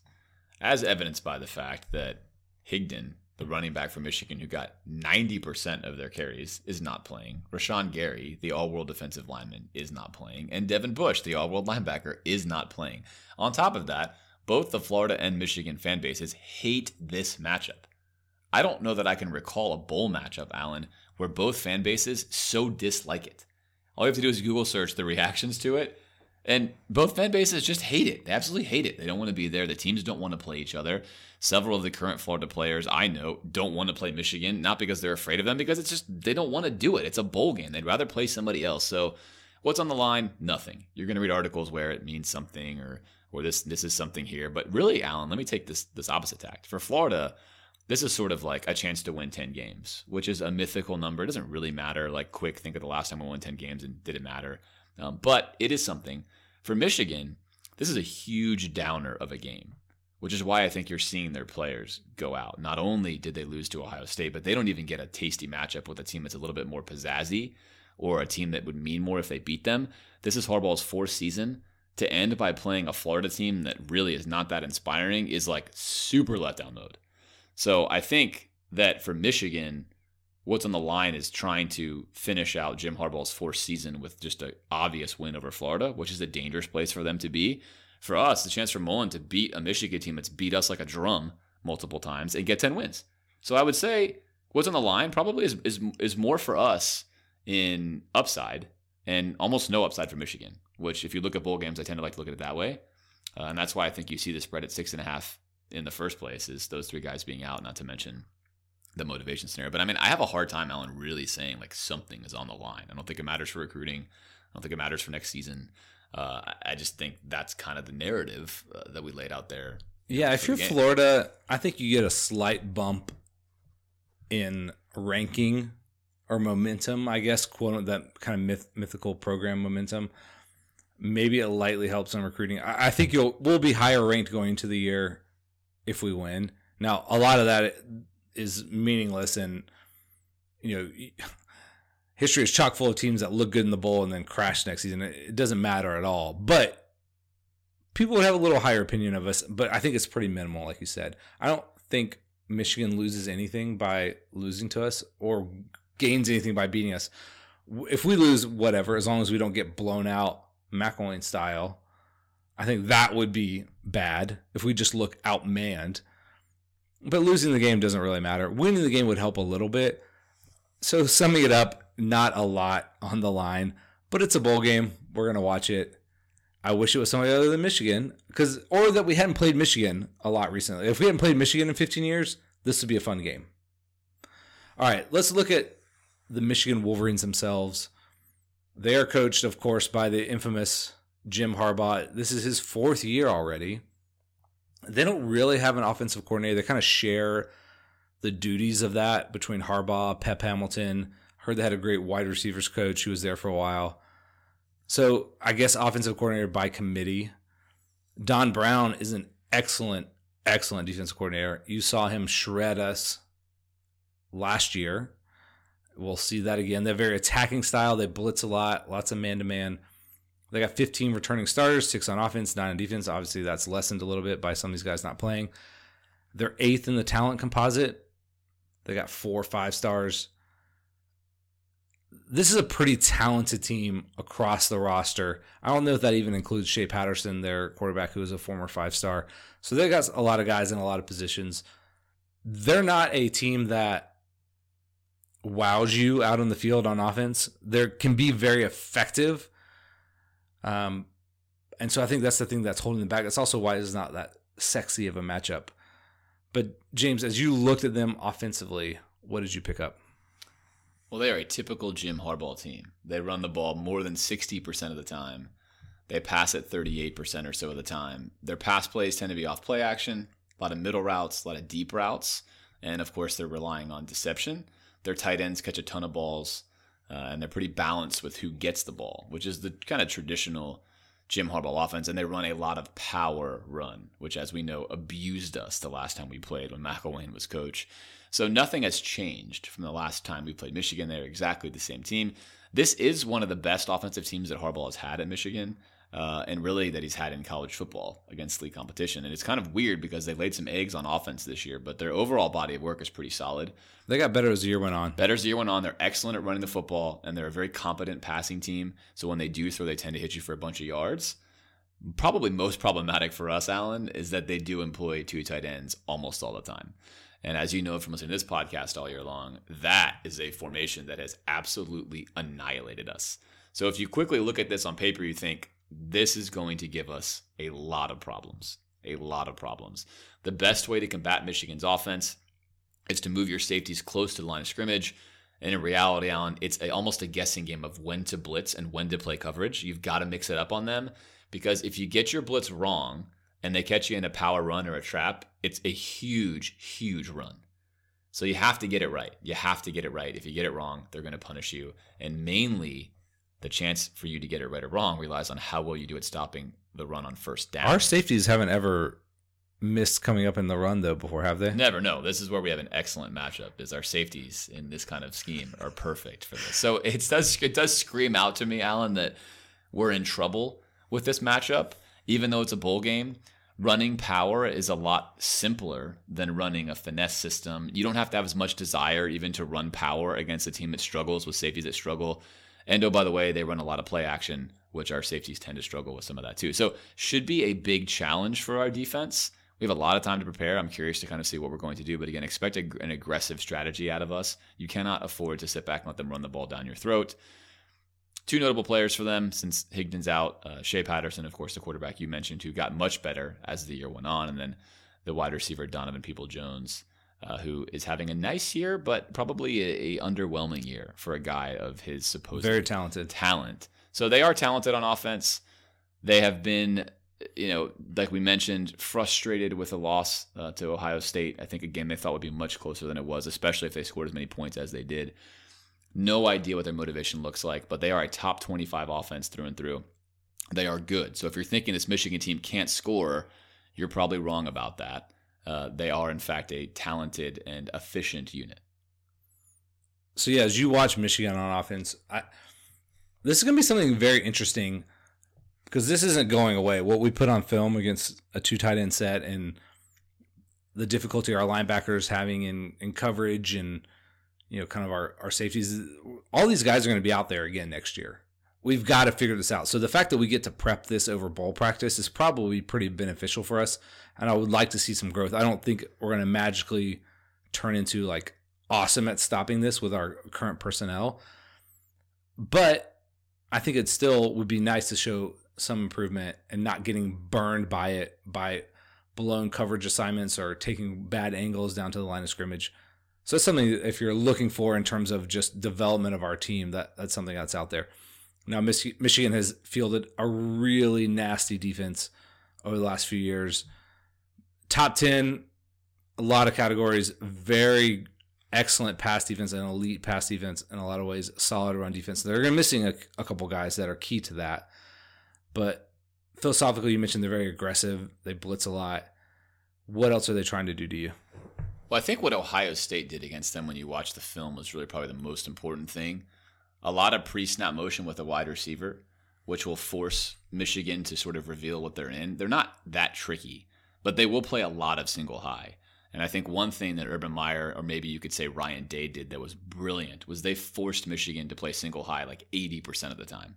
as evidenced by the fact that Higdon, the running back from Michigan, who got 90% of their carries, is not playing. Rashan Gary, the all world defensive lineman, is not playing. And Devin Bush, the all world linebacker, is not playing. On top of that, both the Florida and Michigan fan bases hate this matchup. I don't know that I can recall a bowl matchup, Alan, where both fan bases so dislike it. All you have to do is Google search the reactions to it. And both fan bases just hate it. They absolutely hate it. They don't want to be there. The teams don't want to play each other. Several of the current Florida players I know don't want to play Michigan, not because they're afraid of them, because it's just they don't want to do it. It's a bowl game. They'd rather play somebody else. So what's on the line? Nothing. You're going to read articles where it means something or or this this is something here. But really, Alan, let me take this this opposite tact. For Florida, this is sort of like a chance to win 10 games, which is a mythical number. It doesn't really matter. Like, quick, think of the last time we won 10 games and did it matter? Um, but it is something. For Michigan, this is a huge downer of a game, which is why I think you're seeing their players go out. Not only did they lose to Ohio State, but they don't even get a tasty matchup with a team that's a little bit more pizzazzy or a team that would mean more if they beat them. This is Harbaugh's fourth season. To end by playing a Florida team that really is not that inspiring is like super letdown mode. So I think that for Michigan, what's on the line is trying to finish out Jim Harbaugh's fourth season with just an obvious win over Florida, which is a dangerous place for them to be. For us, the chance for Mullen to beat a Michigan team that's beat us like a drum multiple times and get 10 wins. So I would say what's on the line probably is, is, is more for us in upside and almost no upside for Michigan, which if you look at bowl games, I tend to like to look at it that way. Uh, and that's why I think you see the spread at six and a half in the first place is those three guys being out, not to mention the motivation scenario. But I mean, I have a hard time, Alan, really saying like something is on the line. I don't think it matters for recruiting. I don't think it matters for next season. Uh, I just think that's kind of the narrative uh, that we laid out there. Yeah, if you're Florida, I think you get a slight bump in ranking or momentum, I guess, quote that kind of myth, mythical program momentum. Maybe it lightly helps on recruiting. I, I think you'll we'll be higher ranked going into the year if we win. Now, a lot of that is meaningless, and you know, (laughs) history is chock full of teams that look good in the bowl and then crash next season. It doesn't matter at all. But people would have a little higher opinion of us, but I think it's pretty minimal, like you said. I don't think Michigan loses anything by losing to us or gains anything by beating us. If we lose, whatever, as long as we don't get blown out McElwain style, I think that would be bad if we just look outmanned. But losing the game doesn't really matter. Winning the game would help a little bit. So summing it up, not a lot on the line, but it's a bowl game. We're gonna watch it. I wish it was somebody other than Michigan, because or that we hadn't played Michigan a lot recently. If we hadn't played Michigan in 15 years, this would be a fun game. All right, let's look at the Michigan Wolverines themselves. They are coached, of course, by the infamous Jim Harbaugh. This is his fourth year already. They don't really have an offensive coordinator. They kind of share the duties of that between Harbaugh, Pep Hamilton. Heard they had a great wide receivers coach who was there for a while. So I guess offensive coordinator by committee. Don Brown is an excellent, excellent defensive coordinator. You saw him shred us last year. We'll see that again. They're very attacking style. They blitz a lot, lots of man to man. They got 15 returning starters, six on offense, nine on defense. Obviously, that's lessened a little bit by some of these guys not playing. They're eighth in the talent composite. They got four five stars. This is a pretty talented team across the roster. I don't know if that even includes Shea Patterson, their quarterback, who is a former five star. So they got a lot of guys in a lot of positions. They're not a team that wows you out on the field on offense. They can be very effective. Um, and so I think that's the thing that's holding them back. That's also why it's not that sexy of a matchup. But James, as you looked at them offensively, what did you pick up? Well, they are a typical Jim Harbaugh team. They run the ball more than 60% of the time. They pass it 38% or so of the time. Their pass plays tend to be off play action, a lot of middle routes, a lot of deep routes, and of course, they're relying on deception. Their tight ends catch a ton of balls, uh, and they're pretty balanced with who gets the ball, which is the kind of traditional Jim Harbaugh offense. And they run a lot of power run, which, as we know, abused us the last time we played when McElwain was coach. So nothing has changed from the last time we played Michigan. They're exactly the same team. This is one of the best offensive teams that Harbaugh has had at Michigan uh, and really that he's had in college football against league competition. And it's kind of weird because they laid some eggs on offense this year, but their overall body of work is pretty solid. They got better as the year went on. Better as the year went on. They're excellent at running the football, and they're a very competent passing team. So when they do throw, they tend to hit you for a bunch of yards. Probably most problematic for us, Alan, is that they do employ two tight ends almost all the time. And as you know from listening to this podcast all year long, that is a formation that has absolutely annihilated us. So if you quickly look at this on paper, you think, this is going to give us a lot of problems. A lot of problems. The best way to combat Michigan's offense is to move your safeties close to the line of scrimmage. And in reality, Alan, it's a, almost a guessing game of when to blitz and when to play coverage. You've got to mix it up on them because if you get your blitz wrong and they catch you in a power run or a trap, it's a huge, huge run. So you have to get it right. You have to get it right. If you get it wrong, they're going to punish you. And mainly, the chance for you to get it right or wrong relies on how well you do at stopping the run on first down. Our safeties haven't ever missed coming up in the run though before, have they? Never. No. This is where we have an excellent matchup. Is our safeties in this kind of scheme are perfect for this. So it does it does scream out to me, Alan, that we're in trouble with this matchup, even though it's a bowl game. Running power is a lot simpler than running a finesse system. You don't have to have as much desire even to run power against a team that struggles with safeties that struggle and oh, by the way, they run a lot of play action, which our safeties tend to struggle with some of that too. So should be a big challenge for our defense. We have a lot of time to prepare. I'm curious to kind of see what we're going to do. But again, expect a, an aggressive strategy out of us. You cannot afford to sit back and let them run the ball down your throat. Two notable players for them since Higdon's out. Uh, Shea Patterson, of course, the quarterback you mentioned, who got much better as the year went on. And then the wide receiver, Donovan Peoples-Jones, uh, who is having a nice year, but probably a, a, underwhelming year for a guy of his supposed very talented talent. So they are talented on offense. They have been, you know, like we mentioned, frustrated with a loss uh, to Ohio State. I think a game they thought would be much closer than it was, especially if they scored as many points as they did. No idea what their motivation looks like, but they are a top 25 offense through and through. They are good. So if you're thinking this Michigan team can't score, you're probably wrong about that uh, they are in fact a talented and efficient unit. So yeah, as you watch Michigan on offense, I, this is going to be something very interesting because this isn't going away. What we put on film against a two tight end set and the difficulty our linebackers having in in coverage and you know kind of our our safeties, all these guys are going to be out there again next year. We've got to figure this out. So the fact that we get to prep this over bowl practice is probably pretty beneficial for us and I would like to see some growth. I don't think we're going to magically turn into like awesome at stopping this with our current personnel, but I think it still would be nice to show some improvement and not getting burned by it by blown coverage assignments or taking bad angles down to the line of scrimmage. So that's something that if you're looking for in terms of just development of our team, that that's something that's out there. Now Mich- Michigan has fielded a really nasty defense over the last few years. Top 10 a lot of categories, very excellent pass defense and elite pass defense in a lot of ways, solid run defense. They're missing a, a couple guys that are key to that. But philosophically, you mentioned they're very aggressive. They blitz a lot. What else are they trying to do to you? Well, I think what Ohio State did against them when you watch the film was really probably the most important thing. A lot of pre snap motion with a wide receiver, which will force Michigan to sort of reveal what they're in. They're not that tricky, but they will play a lot of single high. And I think one thing that Urban Meyer, or maybe you could say Ryan Day, did that was brilliant was they forced Michigan to play single high like 80% of the time.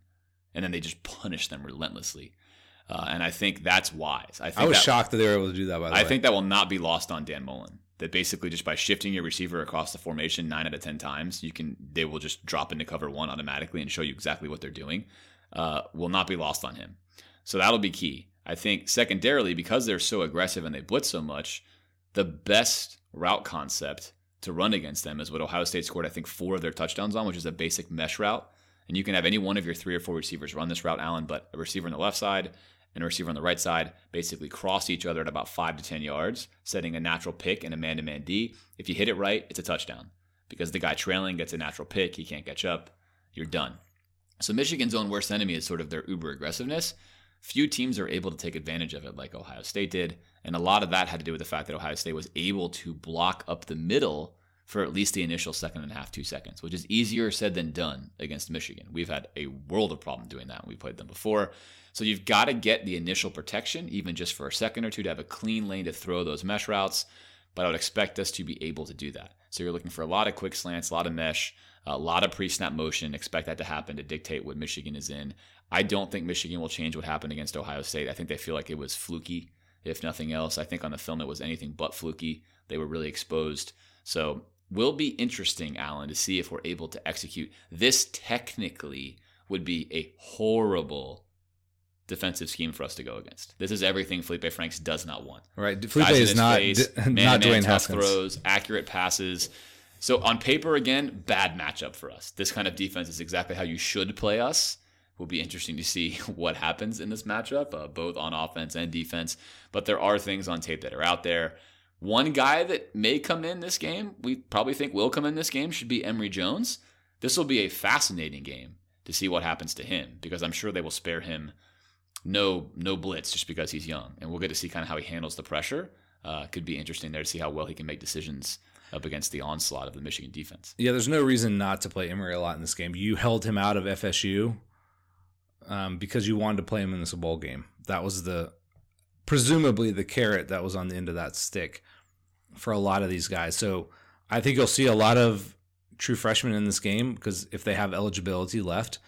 And then they just punished them relentlessly. Uh, and I think that's wise. I, think I was that, shocked that they were able to do that, by the I way. think that will not be lost on Dan Mullen. That basically just by shifting your receiver across the formation nine out of 10 times, you can they will just drop into cover one automatically and show you exactly what they're doing. Uh, will not be lost on him. So that'll be key. I think secondarily, because they're so aggressive and they blitz so much, the best route concept to run against them is what Ohio State scored, I think, four of their touchdowns on, which is a basic mesh route. And you can have any one of your three or four receivers run this route, Allen, but a receiver on the left side and a receiver on the right side basically cross each other at about five to 10 yards, setting a natural pick and a man to man D. If you hit it right, it's a touchdown because the guy trailing gets a natural pick. He can't catch up. You're done. So Michigan's own worst enemy is sort of their uber aggressiveness. Few teams are able to take advantage of it like Ohio State did. And a lot of that had to do with the fact that Ohio State was able to block up the middle for at least the initial second and a half, two seconds, which is easier said than done against Michigan. We've had a world of problem doing that. When we played them before. So you've got to get the initial protection, even just for a second or two, to have a clean lane to throw those mesh routes. But I would expect us to be able to do that. So you're looking for a lot of quick slants, a lot of mesh, a lot of pre snap motion. Expect that to happen to dictate what Michigan is in. I don't think Michigan will change what happened against Ohio State. I think they feel like it was fluky, if nothing else. I think on the film it was anything but fluky. They were really exposed. So will be interesting, Alan, to see if we're able to execute. This technically would be a horrible defensive scheme for us to go against. This is everything Felipe Franks does not want. Right. Felipe Guys is not face, d- man (laughs) not Dwayne Haskins. throws, accurate passes. So on paper, again, bad matchup for us. This kind of defense is exactly how you should play us. It will be interesting to see (laughs) what happens in this matchup, uh, both on offense and defense. But there are things on tape that are out there. One guy that may come in this game, we probably think will come in this game, should be Emory Jones. This will be a fascinating game to see what happens to him because I'm sure they will spare him no no blitz just because he's young, and we'll get to see kind of how he handles the pressure. Uh, could be interesting there to see how well he can make decisions up against the onslaught of the Michigan defense. Yeah, there's no reason not to play Emory a lot in this game. You held him out of FSU um, because you wanted to play him in this bowl game. That was the presumably the carrot that was on the end of that stick for a lot of these guys. So I think you'll see a lot of true freshmen in this game because if they have eligibility left,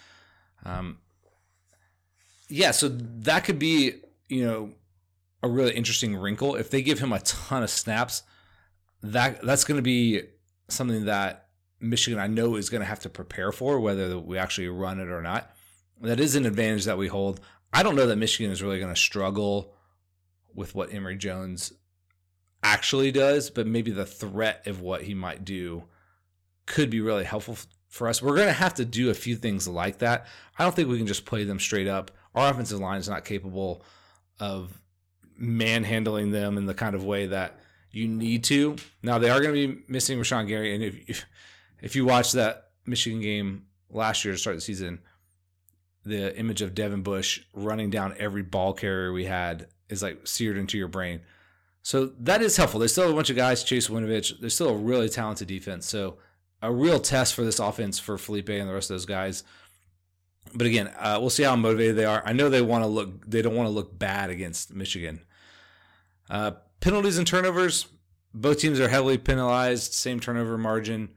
um, yeah. So that could be you know a really interesting wrinkle if they give him a ton of snaps. That that's going to be something that Michigan I know is going to have to prepare for, whether we actually run it or not. That is an advantage that we hold. I don't know that Michigan is really going to struggle with what Emory Jones actually does, but maybe the threat of what he might do could be really helpful for us. We're going to have to do a few things like that. I don't think we can just play them straight up. Our offensive line is not capable of manhandling them in the kind of way that you need to. Now they are going to be missing Rashan Gary, and if if you watch that Michigan game last year to start the season, the image of Devin Bush running down every ball carrier we had is like seared into your brain. So that is helpful. There's still a bunch of guys, Chase Winovich. There's still a really talented defense. So a real test for this offense for Felipe and the rest of those guys. But again, uh, we'll see how motivated they are. I know they want to look. They don't want to look bad against Michigan. Uh, penalties and turnovers. Both teams are heavily penalized. Same turnover margin.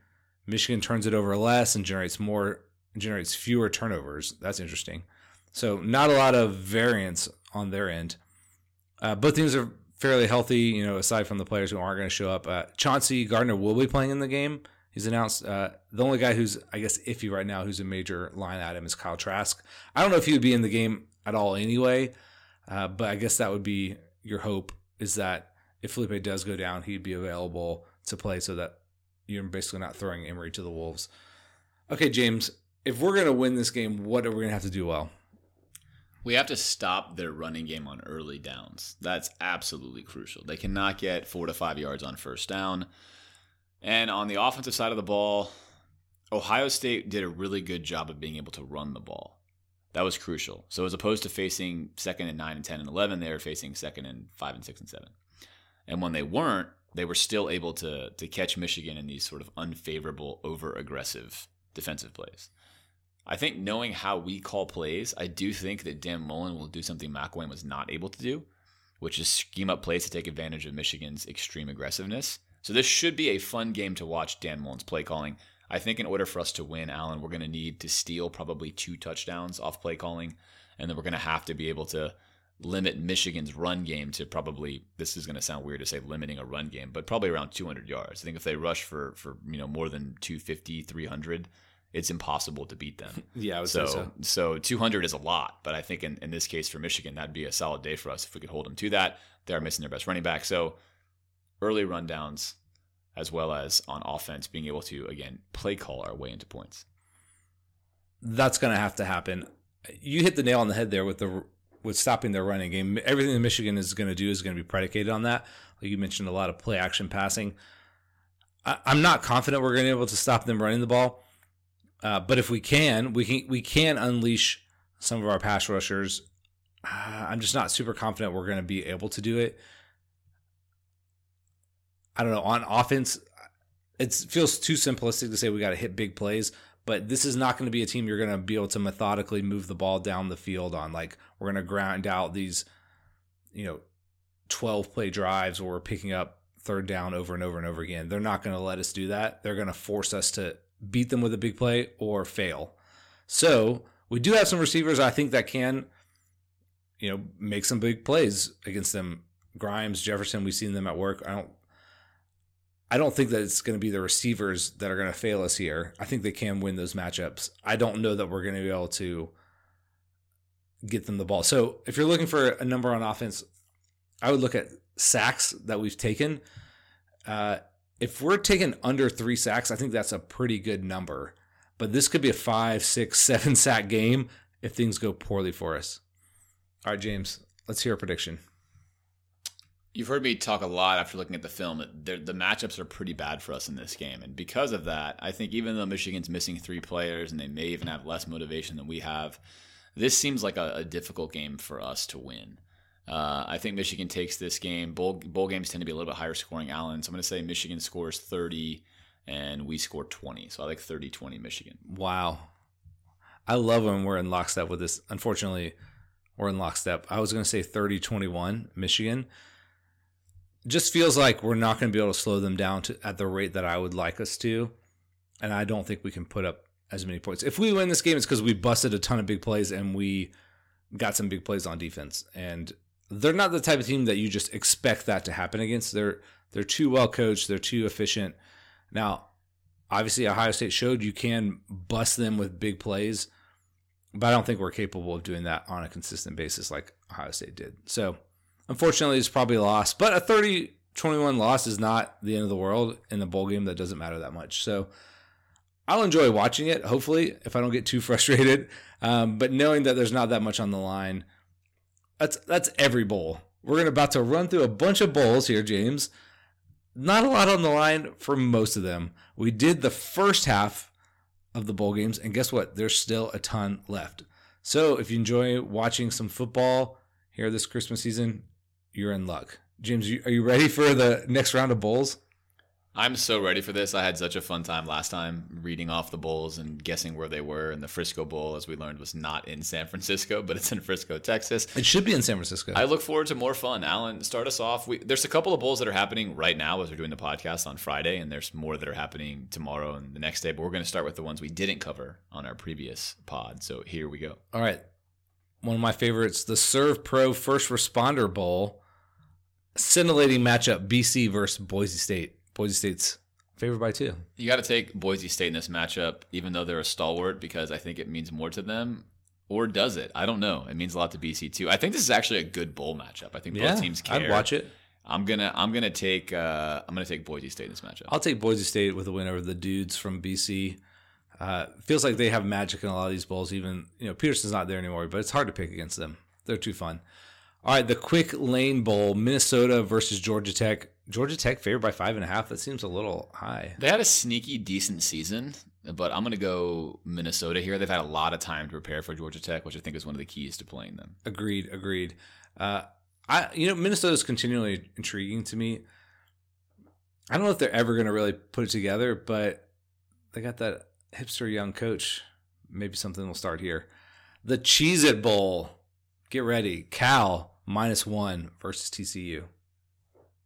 Michigan turns it over less and generates more. Generates fewer turnovers. That's interesting. So not a lot of variance on their end. Uh, both teams are fairly healthy, you know, aside from the players who aren't going to show up. Uh, Chauncey Gardner will be playing in the game. He's announced uh, the only guy who's, I guess, iffy right now, who's a major line item is Kyle Trask. I don't know if he would be in the game at all anyway, uh, but I guess that would be your hope is that if Felipe does go down, he'd be available to play so that you're basically not throwing Emory to the Wolves. Okay, James, if we're going to win this game, what are we going to have to do well? We have to stop their running game on early downs. That's absolutely crucial. They cannot get four to five yards on first down. And on the offensive side of the ball, Ohio State did a really good job of being able to run the ball. That was crucial. So as opposed to facing second and nine and 10 and 11, they were facing second and five and six and seven. And when they weren't, they were still able to, to catch Michigan in these sort of unfavorable, over aggressive defensive plays. I think knowing how we call plays, I do think that Dan Mullen will do something McElwain was not able to do, which is scheme up plays to take advantage of Michigan's extreme aggressiveness. So this should be a fun game to watch Dan Mullen's play calling. I think in order for us to win, Allen, we're going to need to steal probably two touchdowns off play calling, and then we're going to have to be able to limit Michigan's run game to probably this is going to sound weird to say limiting a run game, but probably around 200 yards. I think if they rush for for you know more than 250, 300, it's impossible to beat them. (laughs) yeah, I would so, say so. So 200 is a lot, but I think in, in this case for Michigan, that'd be a solid day for us if we could hold them to that. They're missing their best running back. So early rundowns, as well as on offense, being able to, again, play call our way into points. That's going to have to happen. You hit the nail on the head there with the with stopping their running game. Everything that Michigan is going to do is going to be predicated on that. Like you mentioned, a lot of play action passing. I, am not confident we're going to be able to stop them running the ball. Uh, but if we can, we can we can unleash some of our pass rushers. Uh, I'm just not super confident we're going to be able to do it. I don't know on offense. It feels too simplistic to say we got to hit big plays, but this is not going to be a team you're going to be able to methodically move the ball down the field on. Like we're going to grind out these, you know, 12 play drives where we're picking up third down over and over and over again. They're not going to let us do that. They're going to force us to beat them with a big play or fail. So we do have some receivers I think that can, you know, make some big plays against them. Grimes, Jefferson, we've seen them at work. I don't I don't think that it's going to be the receivers that are going to fail us here. I think they can win those matchups. I don't know that we're going to be able to get them the ball. So if you're looking for a number on offense, I would look at sacks that we've taken. Uh, if we're taking under three sacks, I think that's a pretty good number. But this could be a five, six, (laughs) seven sack game if things go poorly for us. All right, James, let's hear a prediction. You've heard me talk a lot after looking at the film. That the matchups are pretty bad for us in this game. And because of that, I think even though Michigan's missing three players and they may even have less motivation than we have, this seems like a, a difficult game for us to win. Uh, I think Michigan takes this game. Bowl, bowl games tend to be a little bit higher scoring, Allen. So I'm going to say Michigan scores 30 and we score 20. So I like 30 20 Michigan. Wow. I love when we're in lockstep with this. Unfortunately, we're in lockstep. I was going to say 30 21 Michigan. Just feels like we're not going to be able to slow them down to, at the rate that I would like us to. And I don't think we can put up as many points. If we win this game, it's because we busted a ton of big plays and we got some big plays on defense. And they're not the type of team that you just expect that to happen against. They're they're too well coached. They're too efficient. Now, obviously, Ohio State showed you can bust them with big plays, but I don't think we're capable of doing that on a consistent basis like Ohio State did. So, unfortunately, it's probably a loss. But a 30 21 loss is not the end of the world in a bowl game that doesn't matter that much. So, I'll enjoy watching it, hopefully, if I don't get too (laughs) frustrated. Um, but knowing that there's not that much on the line that's that's every bowl. We're about to run through a bunch of bowls here, James. Not a lot on the line for most of them. We did the first half of the bowl games, and guess what? There's still a ton left. So if you enjoy watching some football here this Christmas season, you're in luck. James, are you ready for the next round of bowls? I'm so ready for this. I had such a fun time last time reading off the bowls and guessing where they were. And the Frisco Bowl, as we learned, was not in San Francisco, but it's in Frisco, Texas. It should be in San Francisco. I look forward to more fun. Alan, start us off. We, there's a couple of bowls that are happening right now as we're doing the podcast on Friday, and there's more that are happening tomorrow and the next day. But we're going to start with the ones we didn't cover on our previous pod. So here we go. All right. One of my favorites, the Serve Pro First Responder Bowl. Scintillating matchup, BC versus Boise State. Boise State's favored by two. You got to take Boise State in this matchup, even though they're a stalwart, because I think it means more to them. Or does it? I don't know. It means a lot to BC too. I think this is actually a good bowl matchup. I think both Yeah, teams care. I'd watch it. I'm gonna I'm gonna take uh, I'm gonna take Boise State in this matchup. I'll take Boise State with a win over the dudes from BC. Uh, feels like they have magic in a lot of these bowls. Even you know Petersen's not there anymore, but it's hard to pick against them. They're too fun. All right, the Quick Lane Bowl, Minnesota versus Georgia Tech. Georgia Tech favored by five and a half. That seems a little high. They had a sneaky decent season, but I'm gonna go Minnesota here. They've had a lot of time to prepare for Georgia Tech, which I think is one of the keys to playing them. Agreed. Agreed. Uh, I you know Minnesota is continually intriguing to me. I don't know if they're ever going to really put it together, but they got that hipster young coach. Maybe something will start here. The Cheez It Bowl. Get ready. Cal minus one versus TCU.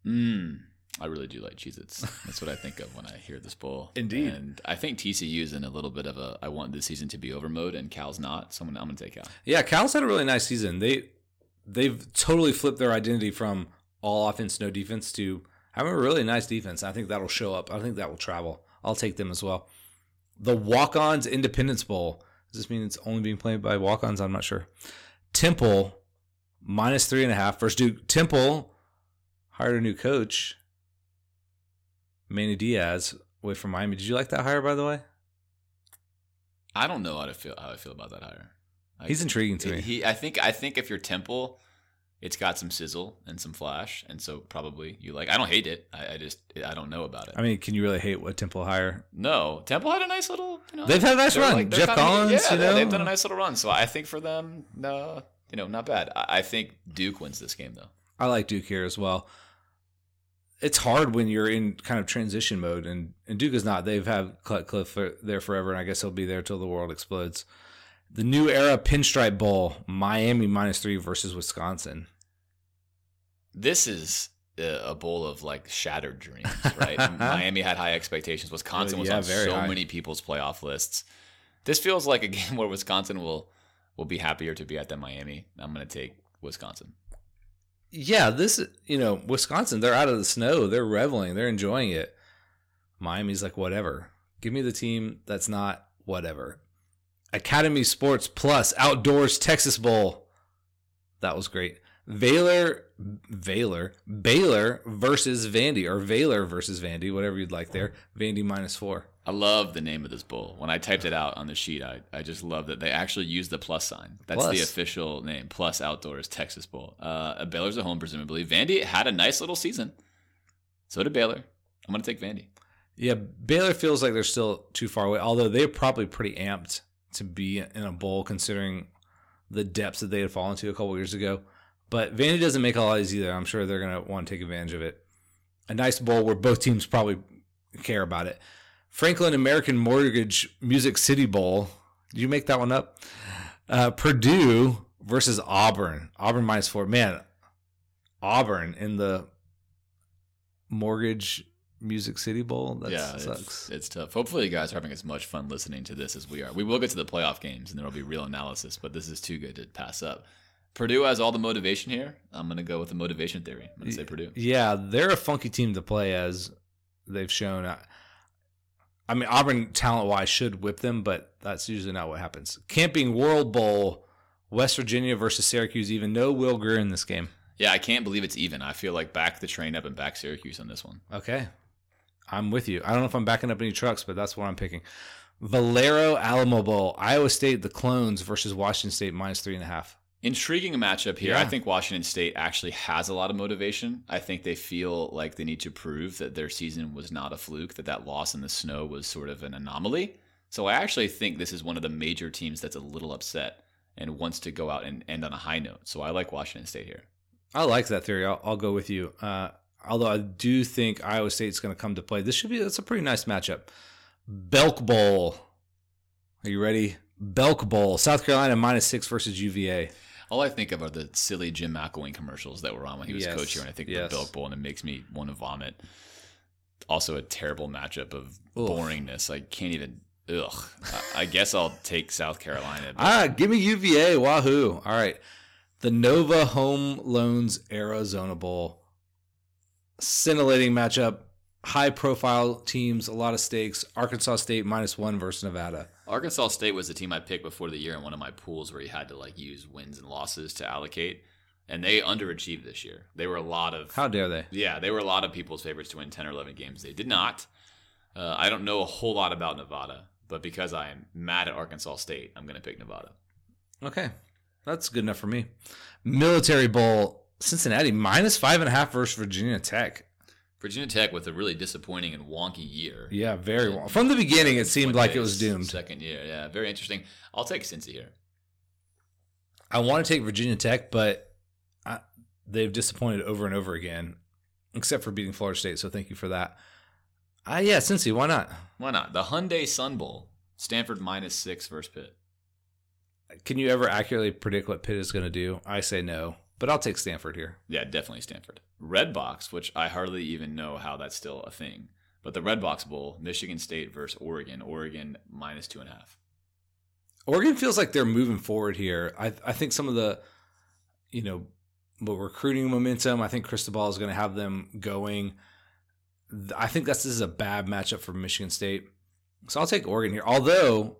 Mm, I really do like Cheez Its. That's what I think of when I hear this bowl. (laughs) Indeed. And I think TCU is in a little bit of a I want this season to be over mode, and Cal's not. So I'm gonna, I'm gonna take Cal. Yeah, Cal's had a really nice season. They they've totally flipped their identity from all offense, no defense to having a really nice defense. I think that'll show up. I think that will travel. I'll take them as well. The Walk-Ons Independence Bowl. Does this mean it's only being played by walk-ons? I'm not sure. Temple minus three and a half versus Duke. Temple hired a new coach, Manny Diaz, away from Miami. Did you like that hire, by the way? I don't know how to feel how I feel about that hire. He's intriguing to me. He, I think, I think if you're Temple, it's got some sizzle and some flash, and so probably you like. I don't hate it. I, I just, I don't know about it. I mean, can you really hate what Temple hire? no, Temple had a nice little. You know, They've had a nice run. they're Geoff Collins, yeah, you know? they've done a nice little run. So I think for them, no, you know, not bad. I, I think Duke wins this game though. I like Duke here as well. It's hard when you're in kind of transition mode, and, and Duke is not. They've had for, there forever, and I guess he'll be there till the world explodes. The new era Pinstripe Bowl, Miami minus three versus Wisconsin. This is a bowl of like shattered dreams, (laughs) right? Miami had high expectations. Wisconsin was Yeah, on very so high. many people's playoff lists. This feels like a game (laughs) where Wisconsin will will be happier to be at than Miami. I'm going to take Wisconsin. Yeah, this you know Wisconsin. They're out of the snow. They're reveling. They're enjoying it. Miami's like whatever. Give me the team that's not whatever. Academy Sports Plus Outdoors Texas Bowl. That was great. Baylor, Baylor, Baylor versus Vandy, or Baylor versus Vandy, whatever you'd like there. Vandy minus four. I love the name of this bowl. When I typed it out on the sheet, I, I just love that they actually used the plus sign. That's the official name. Plus Outdoors Texas Bowl. Uh, Baylor's at home, presumably. Vandy had a nice little season. So did Baylor. I'm going to take Vandy. Yeah, Baylor feels like they're still too far away, although they're probably pretty amped to be in a bowl considering the depths that they had fallen to a couple years ago. But Vandy doesn't make a lot of these either. I'm sure they're going to want to take advantage of it. A nice bowl where both teams probably care about it. Franklin American Mortgage Music City Bowl. Did you make that one up? Uh, Purdue versus Auburn. Auburn minus four. Man, Auburn in the Mortgage Music City Bowl. That yeah, sucks. It's, it's tough. Hopefully, you guys are having as much fun listening to this as we are. We will get to the playoff games and there will be real analysis, but this is too good to pass up. Purdue has all the motivation here. I'm going to go with the motivation theory. I'm going to say Purdue. Yeah, they're a funky team to play as they've shown. I- I mean, Auburn talent wise should whip them, but that's usually not what happens. Camping World Bowl, West Virginia versus Syracuse. Even no Will Grier in this game. Yeah, I can't believe it's even. I feel like back the train up and back Syracuse on this one. Okay, I'm with you. I don't know if I'm backing up any trucks, but that's what I'm picking. Valero Alamo Bowl, Iowa State, the Clones versus Washington State minus three and a half. Intriguing matchup here. Yeah. I think Washington State actually has a lot of motivation. I think they feel like they need to prove that their season was not a fluke, that that loss in the snow was sort of an anomaly. So I actually think this is one of the major teams that's a little upset and wants to go out and end on a high note. So I like Washington State here. I like that theory. I'll, I'll go with you. Uh, although I do think Iowa State's going to come to play. This should be it's a pretty nice matchup. Belk Bowl. Are you ready? Belk Bowl. South Carolina minus six versus UVA. All I think of are the silly Jim McElwain commercials that were on when he was Yes, coach here, and I think yes. the Belk Bowl, and it makes me want to vomit. Also, a terrible matchup of Oof. boringness. I can't even. Ugh. I, I guess I'll take South Carolina. Ah, give me UVA. Wahoo. All right. The Nova Home Loans Arizona Bowl. Scintillating matchup. High profile teams, a lot of stakes. Arkansas State minus one versus Nevada. Arkansas State was the team I picked before the year in one of my pools where you had to like use wins and losses to allocate. And they underachieved this year. They were a lot of How dare they? Yeah, they were a lot of people's favorites to win 10 or 11 games. They did not. Uh, I don't know a whole lot about Nevada, but because I am mad at Arkansas State, I'm going to pick Nevada. Okay. That's good enough for me. Military Bowl, Cincinnati minus five and a half versus Virginia Tech. Virginia Tech with a really disappointing and wonky year. Yeah, very well. From the beginning, it seemed like it was doomed. Second year, yeah, very interesting. I'll take Cincy here. I want to take Virginia Tech, but I, they've disappointed over and over again, except for beating Florida State. So thank you for that. Ah, uh, yeah, Cincy, why not? Why not? The Hyundai Sun Bowl, Stanford minus six versus Pitt. Can you ever accurately predict what Pitt is going to do? I say no, but I'll take Stanford here. Yeah, definitely Stanford. Redbox, which I hardly even know how that's still a thing, but the Redbox Bowl, Michigan State versus Oregon. Oregon minus two and a half. Oregon feels like they're moving forward here. I I think some of the, you know, recruiting momentum. I think Cristobal is going to have them going. I think this is a bad matchup for Michigan State, so I'll take Oregon here. Although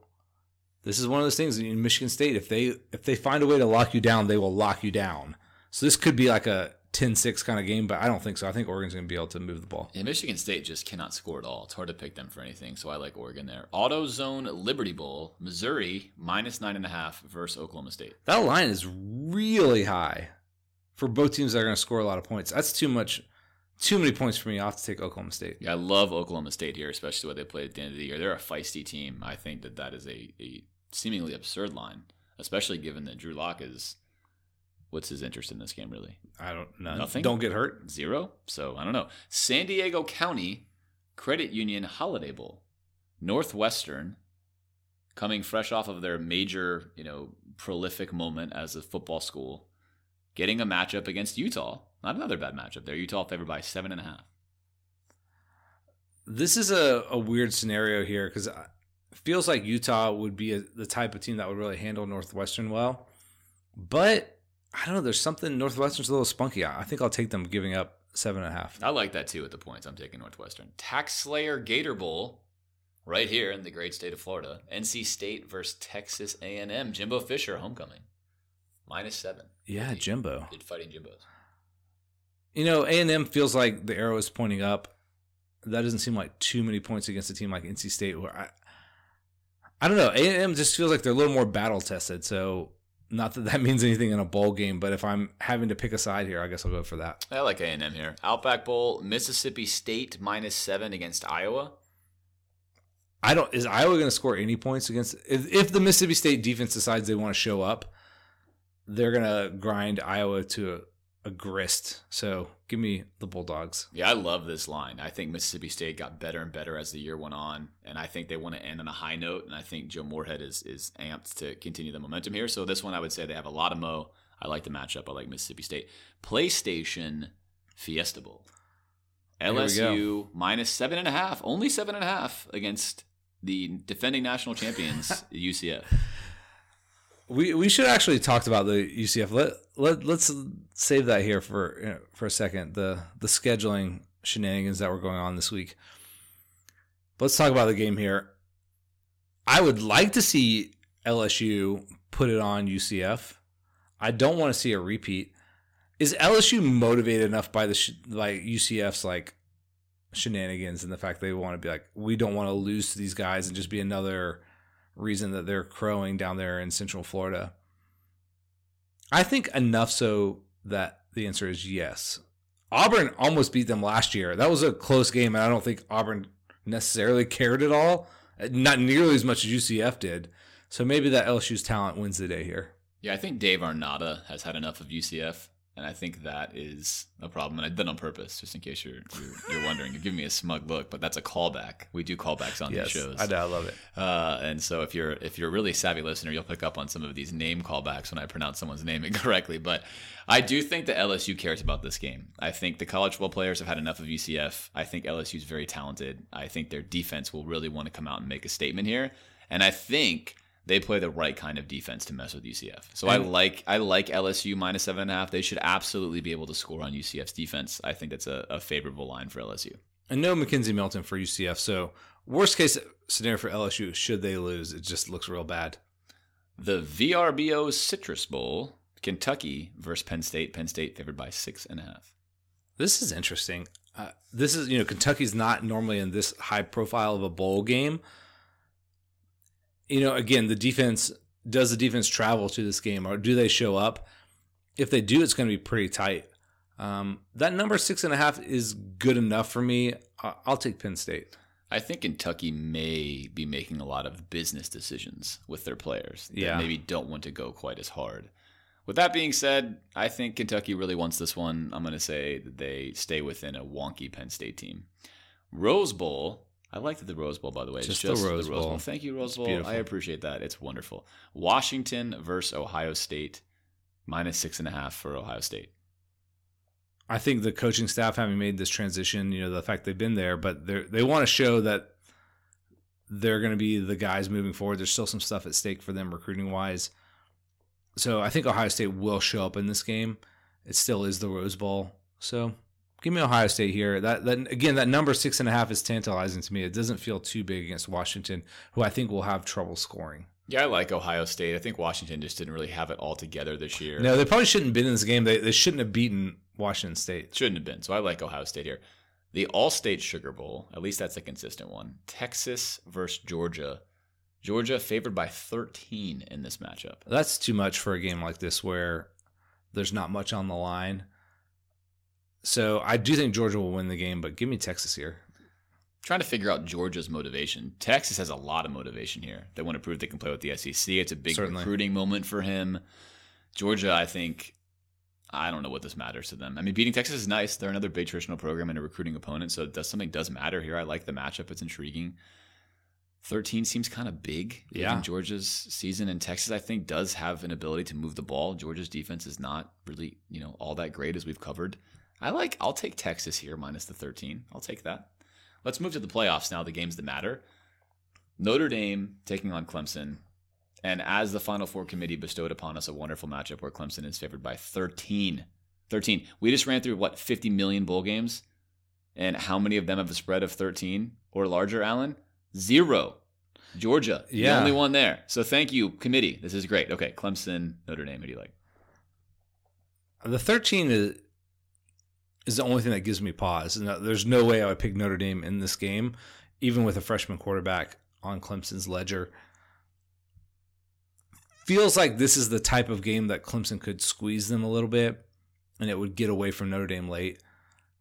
this is one of those things in Michigan State, if they if they find a way to lock you down, they will lock you down. So this could be like a 10-6 kind of game, but I don't think so. I think Oregon's going to be able to move the ball. Yeah, Michigan State just cannot score at all. It's hard to pick them for anything, so I like Oregon there. AutoZone Liberty Bowl, Missouri minus nine and a half versus Oklahoma State. That line is really high for both teams that are going to score a lot of points. That's too much. Too many points for me. I have to take Oklahoma State. Yeah, I love Oklahoma State here, especially what they played at the end of the year. They're a feisty team. I think that that is a, a seemingly absurd line, especially given that Drew Lock is what's his interest in this game really? I don't know. Nothing. Don't get hurt. Zero. So I don't know. San Diego County Credit Union Holiday Bowl, Northwestern, coming fresh off of their major, you know, prolific moment as a football school, getting a matchup against Utah. Not another bad matchup there. Utah favored by seven and a half. This is a, a weird scenario here because it feels like Utah would be a, the type of team that would really handle Northwestern well. But I don't know. There's something Northwestern's a little spunky. I think I'll take them giving up seven and a half. I like that too at the points. I'm taking Northwestern. TaxSlayer Gator Bowl, right here in the great state of Florida. NC State versus Texas A&M. Jimbo Fisher homecoming, minus seven. Yeah, Jimbo. Good fighting Jimbos. You know, A&M feels like the arrow is pointing up. That doesn't seem like too many points against a team like NC State. Where I, I don't know. A&M just feels like they're a little more battle tested. So not that that means anything in a bowl game, but if I'm having to pick a side here, I guess I'll go for that. I like A&M here. Outback Bowl, Mississippi State minus seven against Iowa. I don't. Is Iowa going to score any points against? If, if the Mississippi State defense decides they want to show up, they're going to grind Iowa to a, grist. So give me the Bulldogs. Yeah, I love this line. I think Mississippi State got better and better as the year went on, and I think they want to end on a high note. And I think Joe Moorhead is is amped to continue the momentum here. So this one, I would say they have a lot of mo. I like the matchup. I like Mississippi State. PlayStation Fiesta Bowl. LSU minus seven and a half, only seven and a half against the defending national champions (laughs) UCF. We we should actually talked about the UCF. Let let let's save that here for you know, for a second. The the scheduling shenanigans that were going on this week. Let's talk about the game here. I would like to see LSU put it on UCF. I don't want to see a repeat. Is LSU motivated enough by the by UCF's like shenanigans and the fact they want to be like we don't want to lose to these guys and just be another reason that they're crowing down there in Central Florida? I think enough so that the answer is yes. Auburn almost beat them last year. That was a close game, and I don't think Auburn necessarily cared at all. Not nearly as much as UCF did. So maybe that LSU's talent wins the day here. Yeah, I think Dave Arnada has had enough of UCF and I think that is a problem. And I did on purpose, just in case you're you're, you're wondering. You're giving me a smug look, but that's a callback. We do callbacks on yes, these shows. I know, I love it. Uh, and so if you're if you're a really savvy listener, you'll pick up on some of these name callbacks when I pronounce someone's name (laughs) incorrectly. But I do think that LSU cares about this game. I think the college football players have had enough of UCF. I think LSU is very talented. I think their defense will really want to come out and make a statement here. And I think they play the right kind of defense to mess with UCF. So I like I like LSU minus seven and a half. They should absolutely be able to score on UCF's defense. I think that's a, a favorable line for LSU. And no McKenzie Milton for UCF. So, worst case scenario for LSU, should they lose, it just looks real bad. The VRBO Citrus Bowl, Kentucky versus Penn State. Penn State favored by six and a half. This is interesting. Uh, this is, you know, Kentucky's not normally in this high profile of a bowl game. You know, again, the defense does the defense travel to this game or do they show up? If they do, it's going to be pretty tight. Um, that number six and a half is good enough for me. I'll take Penn State. I think Kentucky may be making a lot of business decisions with their players that Yeah. maybe don't want to go quite as hard. With that being said, I think Kentucky really wants this one. I'm going to say that they stay within a wonky Penn State team. Rose Bowl. I like that the Rose Bowl, by the way. is Just the Rose Bowl. Thank you, Rose Bowl. I appreciate that. It's wonderful. Washington versus Ohio State. Minus six and a half for Ohio State. I think the coaching staff having made this transition, you know, the fact they've been there, but they they want to show that they're going to be the guys moving forward. There's still some stuff at stake for them recruiting wise. So I think Ohio State will show up in this game. It still is the Rose Bowl. So give me Ohio State here. That that again, that number six and a half is tantalizing to me. It doesn't feel too big against Washington, who I think will have trouble scoring. Yeah, I like Ohio State. I think Washington just didn't really have it all together this year. No, they probably shouldn't have been in this game. They they shouldn't have beaten Washington State. Shouldn't have been. So I like Ohio State here. The Allstate Sugar Bowl, at least that's a consistent one. Texas versus Georgia. Georgia favored by 13 in this matchup. That's too much for a game like this where there's not much on the line. So I do think Georgia will win the game, but give me Texas here. Trying to figure out Georgia's motivation. Texas has a lot of motivation here. They want to prove they can play with the SEC. It's a big Certainly. recruiting moment for him. Georgia, I think, I don't know what this matters to them. I mean, beating Texas is nice. They're another big traditional program and a recruiting opponent, so does something does matter here. I like the matchup. It's intriguing. 13 seems kind of big Yeah. Georgia's season and Texas I think does have an ability to move the ball. Georgia's defense is not really, you know, all that great as we've covered. I like I'll take Texas here minus the 13. I'll take that. Let's move to the playoffs now, the games that matter. Notre Dame taking on Clemson. And as the Final Four committee bestowed upon us a wonderful matchup where Clemson is favored by 13. 13. We just ran through what 50 million bowl games and how many of them have a spread of 13 or larger, Alan? Zero. Georgia, the only one there. So thank you, committee. This is great. Okay, Clemson, Notre Dame. Who do you like? The 13 is is the only thing that gives me pause. And there's no way I would pick Notre Dame in this game, even with a freshman quarterback on Clemson's ledger. Feels like this is the type of game that Clemson could squeeze them a little bit and it would get away from Notre Dame late.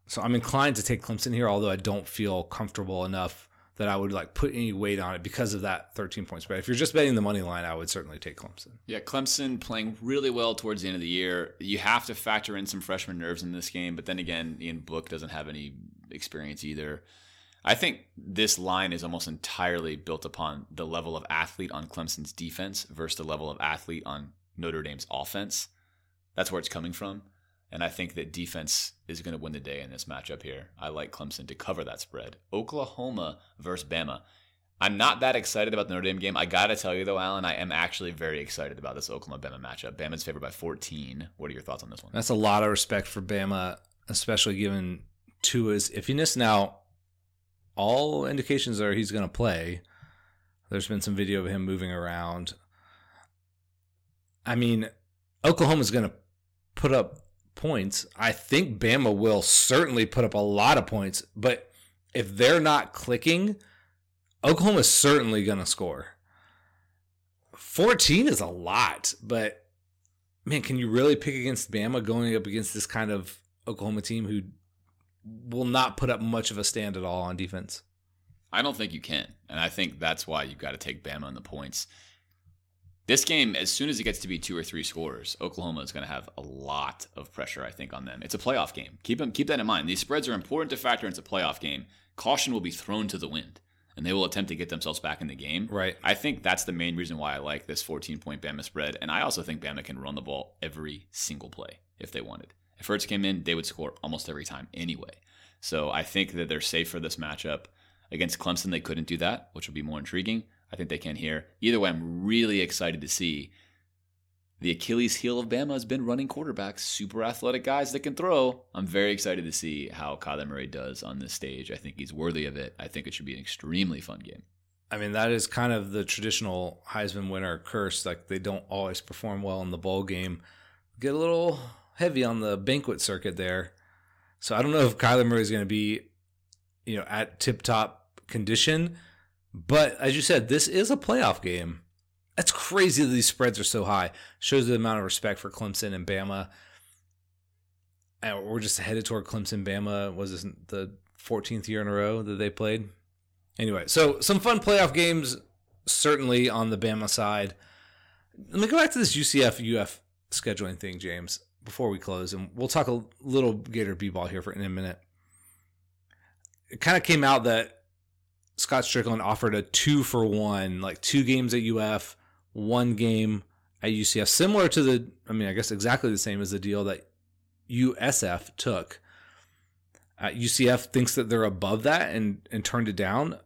So I'm inclined to take Clemson here, although I don't feel comfortable enough that I would like put any weight on it because of that 13 point spread. If you're just betting the money line, I would certainly take Clemson. Yeah, Clemson playing really well towards the end of the year. You have to factor in some freshman nerves in this game, but then again, Ian Book doesn't have any experience either. I think this line is almost entirely built upon the level of athlete on Clemson's defense versus the level of athlete on Notre Dame's offense. That's where it's coming from. And I think that defense is going to win the day in this matchup here. I like Clemson to cover that spread. Oklahoma versus Bama. I'm not that excited about the Notre Dame game. I got to tell you, though, Alan, I am actually very excited about this Oklahoma Bama matchup. Bama's favored by 14. What are your thoughts on this one? That's a lot of respect for Bama, especially given Tua's iffiness. Now, all indications are he's going to play. There's been some video of him moving around. I mean, Oklahoma's going to put up points. I think Bama will certainly put up a lot of points, but if they're not clicking, Oklahoma's certainly going to score. 14 is a lot, but man, can you really pick against Bama going up against this kind of Oklahoma team who will not put up much of a stand at all on defense? I don't think you can. And I think that's why you've got to take Bama on the points. This game, as soon as it gets to be two or three scores, Oklahoma is going to have a lot of pressure, I think, on them. It's a playoff game. Keep them, keep that in mind. These spreads are important to factor into a playoff game. Caution will be thrown to the wind, and they will attempt to get themselves back in the game. Right. I think that's the main reason why I like this 14 point Bama spread. And I also think Bama can run the ball every single play if they wanted. If Hurts came in, they would score almost every time anyway. So I think that they're safe for this matchup. Against Clemson, they couldn't do that, which would be more intriguing. I think they can here. Either way, I'm really excited to see the Achilles heel of Bama has been running quarterbacks, super athletic guys that can throw. I'm very excited to see how Kyler Murray does on this stage. I think he's worthy of it. I think it should be an extremely fun game. I mean, that is kind of the traditional Heisman winner curse. Like they don't always perform well in the bowl game. Get a little heavy on the banquet circuit there. So I don't know if Kyler Murray is going to be, you know, at tip top condition. But as you said, this is a playoff game. That's crazy that these spreads are so high. Shows the amount of respect for Clemson and Bama. And we're just headed toward Clemson. Bama was this the 14th year in a row that they played. Anyway, so some fun playoff games certainly on the Bama side. Let me go back to this UCF UF scheduling thing, James, before we close, and we'll talk a little Gator B-ball here for in a minute. It kind of came out that Scott Stricklin offered a two for one, like two games at UF, one game at UCF, similar to the, I mean, I guess exactly the same as the deal that USF took. Uh, UCF thinks that they're above that and and turned it down.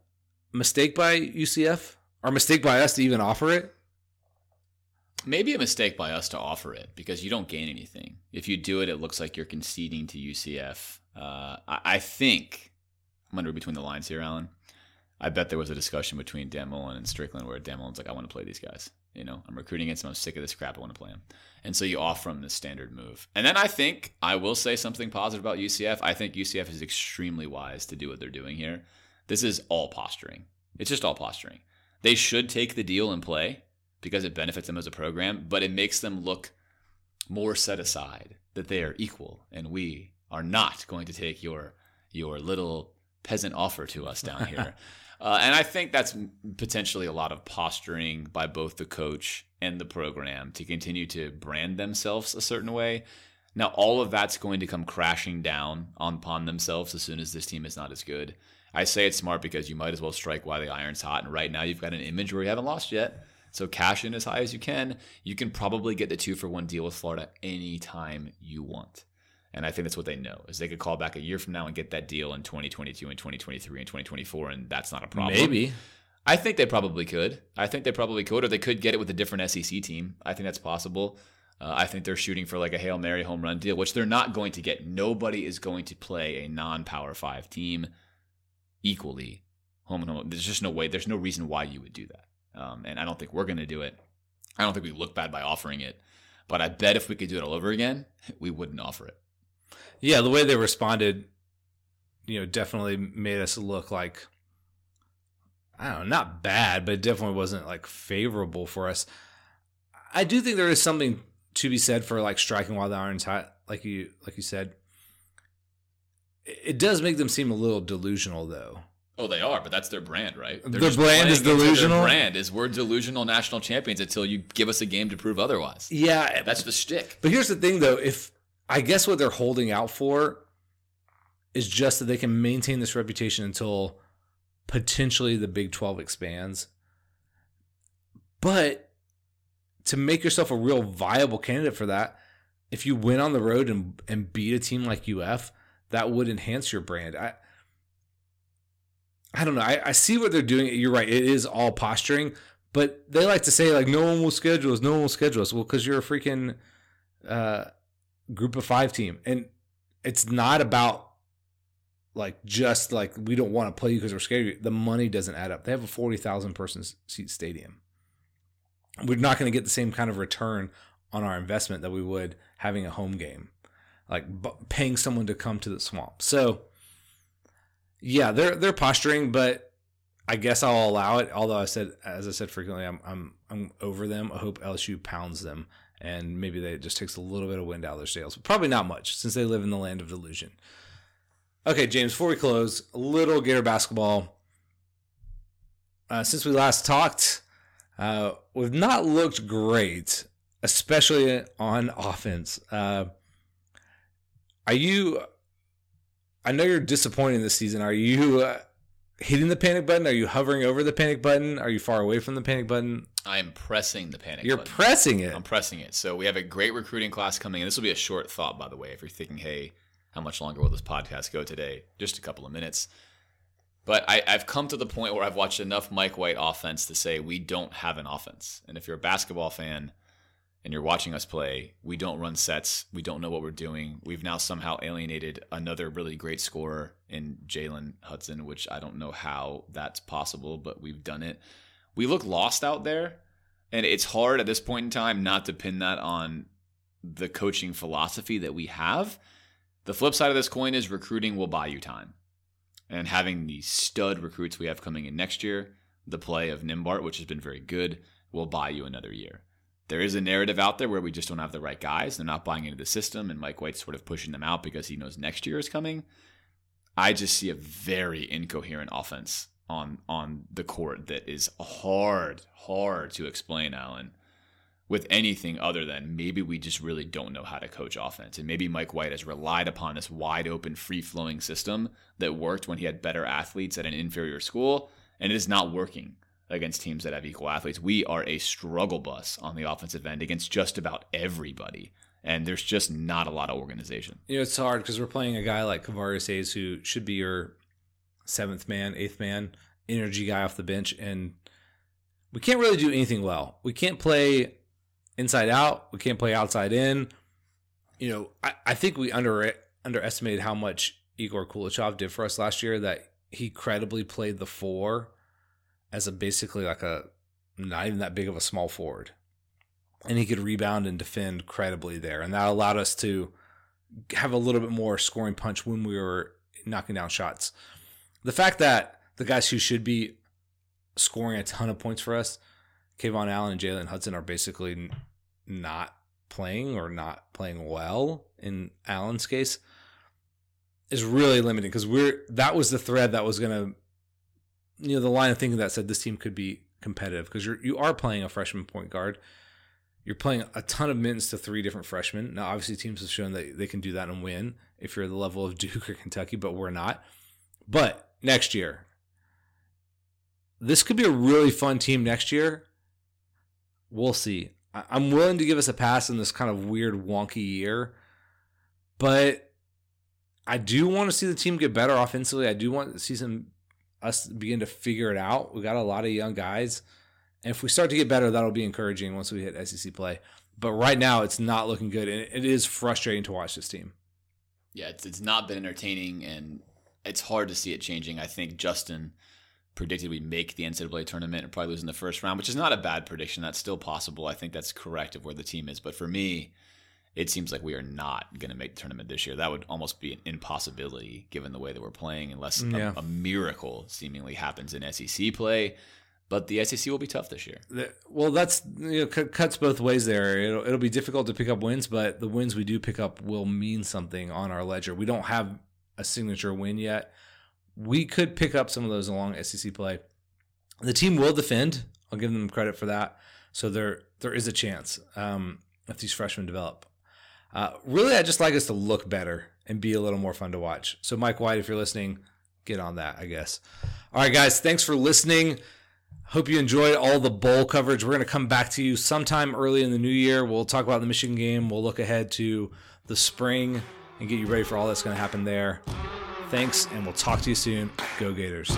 Mistake by UCF or mistake by us to even offer it. Maybe a mistake by us to offer it because you don't gain anything. If you do it, it looks like you're conceding to UCF. Uh, I, I think I'm under between the lines here, Alan. I bet there was a discussion between Dan Mullen and Stricklin where Dan Mullen's like, I want to play these guys. You know, I'm recruiting against them. I'm sick of this crap. I want to play them. And so you offer them the standard move. And then I think I will say something positive about UCF. I think UCF is extremely wise to do what they're doing here. This is all posturing. It's just all posturing. They should take the deal and play because it benefits them as a program, but it makes them look more set aside that they are equal and we are not going to take your your little peasant offer to us down here. (laughs) Uh, and I think that's potentially a lot of posturing by both the coach and the program to continue to brand themselves a certain way. Now, all of that's going to come crashing down on, upon themselves as soon as this team is not as good. I say it's smart because you might as well strike while the iron's hot. And right now, you've got an image where you haven't lost yet. So cash in as high as you can. You can probably get the two for one deal with Florida anytime you want. And I think that's what they know is they could call back a year from now and get that deal in 2022 and 2023 and 2024, and that's not a problem. Maybe. I think they probably could. I think they probably could, or they could get it with a different SEC team. I think that's possible. Uh, I think they're shooting for like a Hail Mary home run deal, which they're not going to get. Nobody is going to play a non Power Five team equally home and home. There's just no way. There's no reason why you would do that. Um, and I don't think we're going to do it. I don't think we look bad by offering it. But I bet if we could do it all over again, (laughs) we wouldn't offer it. Yeah, the way they responded, you know, definitely made us look like I don't know, not bad, but it definitely wasn't like favorable for us. I do think there is something to be said for like striking while the iron's hot, like you like you said. It does make them seem a little delusional, though. Oh, they are, but that's their brand, right? They're their brand is delusional. Their brand is we're delusional national champions until you give us a game to prove otherwise. Yeah, that's the shtick. But here's the thing, though: if I guess what they're holding out for is just that they can maintain this reputation until potentially the Big 12 expands. But to make yourself a real viable candidate for that, if you win on the road and, and beat a team like UF, that would enhance your brand. I I don't know. I, I see what they're doing. You're right. It is all posturing, but they like to say like no one will schedule us. No one will schedule us. Well, because you're a freaking uh, group of five team, and it's not about like just like we don't want to play you because we're scared. The money doesn't add up. They have a forty thousand person seat stadium. We're not going to get the same kind of return on our investment that we would having a home game, like paying someone to come to the swamp. So, yeah, they're they're posturing, but I guess I'll allow it. Although I said, as I said frequently, I'm I'm I'm over them. I hope LSU pounds them, and maybe they just takes a little bit of wind out of their sails. But probably not much, since they live in the land of delusion. Okay, James, before we close, a little Gator basketball. Uh, since we last talked, uh, we've not looked great, especially on offense. Uh, are you? I know you're disappointed this season. Are you uh, hitting the panic button? Are you hovering over the panic button? Are you far away from the panic button? I am pressing the panic. You're button. pressing it. I'm pressing it. So we have a great recruiting class coming, and this will be a short thought, by the way. If you're thinking, hey how much longer will this podcast go today? Just a couple of minutes. But I, have come to the point where I've watched enough Mike White offense to say we don't have an offense. And if you're a basketball fan and you're watching us play, we don't run sets. We don't know what we're doing. We've now somehow alienated another really great scorer in Jalen Hudson, which I don't know how that's possible, but we've done it. We look lost out there, and it's hard at this point in time not to pin that on the coaching philosophy that we have. The flip side of this coin is recruiting will buy you time. And having the stud recruits we have coming in next year, the play of Nembhard, which has been very good, will buy you another year there is a narrative out there where we just don't have the right guys. They're not buying into the system, and Mike White's sort of pushing them out because he knows next year is coming. I just see a very incoherent offense on on the court that is hard, hard to explain, Alan, with anything other than maybe we just really don't know how to coach offense. And maybe Mike White has relied upon this wide open, free flowing system that worked when he had better athletes at an inferior school, and it is not working against teams that have equal athletes. We are a struggle bus on the offensive end against just about everybody. And there's just not a lot of organization. You know, it's hard because we're playing a guy like Kevarrius Hayes who should be your seventh man, eighth man, energy guy off the bench. And we can't really do anything well. We can't play inside out. We can't play outside in. You know, I, I think we under underestimated how much Egor Koulechov did for us last year that he credibly played the four as a basically like a not even that big of a small forward. And he could rebound and defend credibly there. And that allowed us to have a little bit more scoring punch when we were knocking down shots. The fact that the guys who should be scoring a ton of points for us, KeVaughn Allen and Jalen Hudson, are basically not playing or not playing well in Allen's case, is really limiting because we're that was the thread that was going to you know the line of thinking that said this team could be competitive because you're you are playing a freshman point guard. You're playing a ton of minutes to three different freshmen. Now, obviously, teams have shown that they can do that and win if you're the level of (laughs) Duke or Kentucky, but we're not. But next year, this could be a really fun team next year. We'll see. I'm willing to give us a pass in this kind of weird, wonky year, but I do want to see the team get better offensively. I do want to see some us begin to figure it out. We got a lot of young guys. And if we start to get better, that'll be encouraging once we hit SEC play. But right now, it's not looking good. And it is frustrating to watch this team. Yeah, it's, it's not been entertaining, and it's hard to see it changing. I think Justin predicted we'd make the NCAA tournament and probably lose in the first round, which is not a bad prediction. That's still possible. I think that's correct of where the team is. But for me, it seems like we are not going to make the tournament this year. That would almost be an impossibility given the way that we're playing, unless yeah. a, a, miracle seemingly happens in SEC play. But the SEC will be tough this year. Well, that's you know, cuts both ways there. It'll, it'll be difficult to pick up wins, but the wins we do pick up will mean something on our ledger. We don't have a signature win yet. We could pick up some of those along SEC play. The team will defend. I'll give them credit for that. So there there is a chance um, if these freshmen develop. Uh, really, I just like us to look better and be a little more fun to watch. So, Mike White, if you're listening, get on that, I guess. All right, guys, thanks for listening. Hope you enjoyed all the bowl coverage. We're going to come back to you sometime early in the new year. We'll talk about the Michigan game. We'll look ahead to the spring and get you ready for all that's going to happen there. Thanks, and we'll talk to you soon. Go Gators.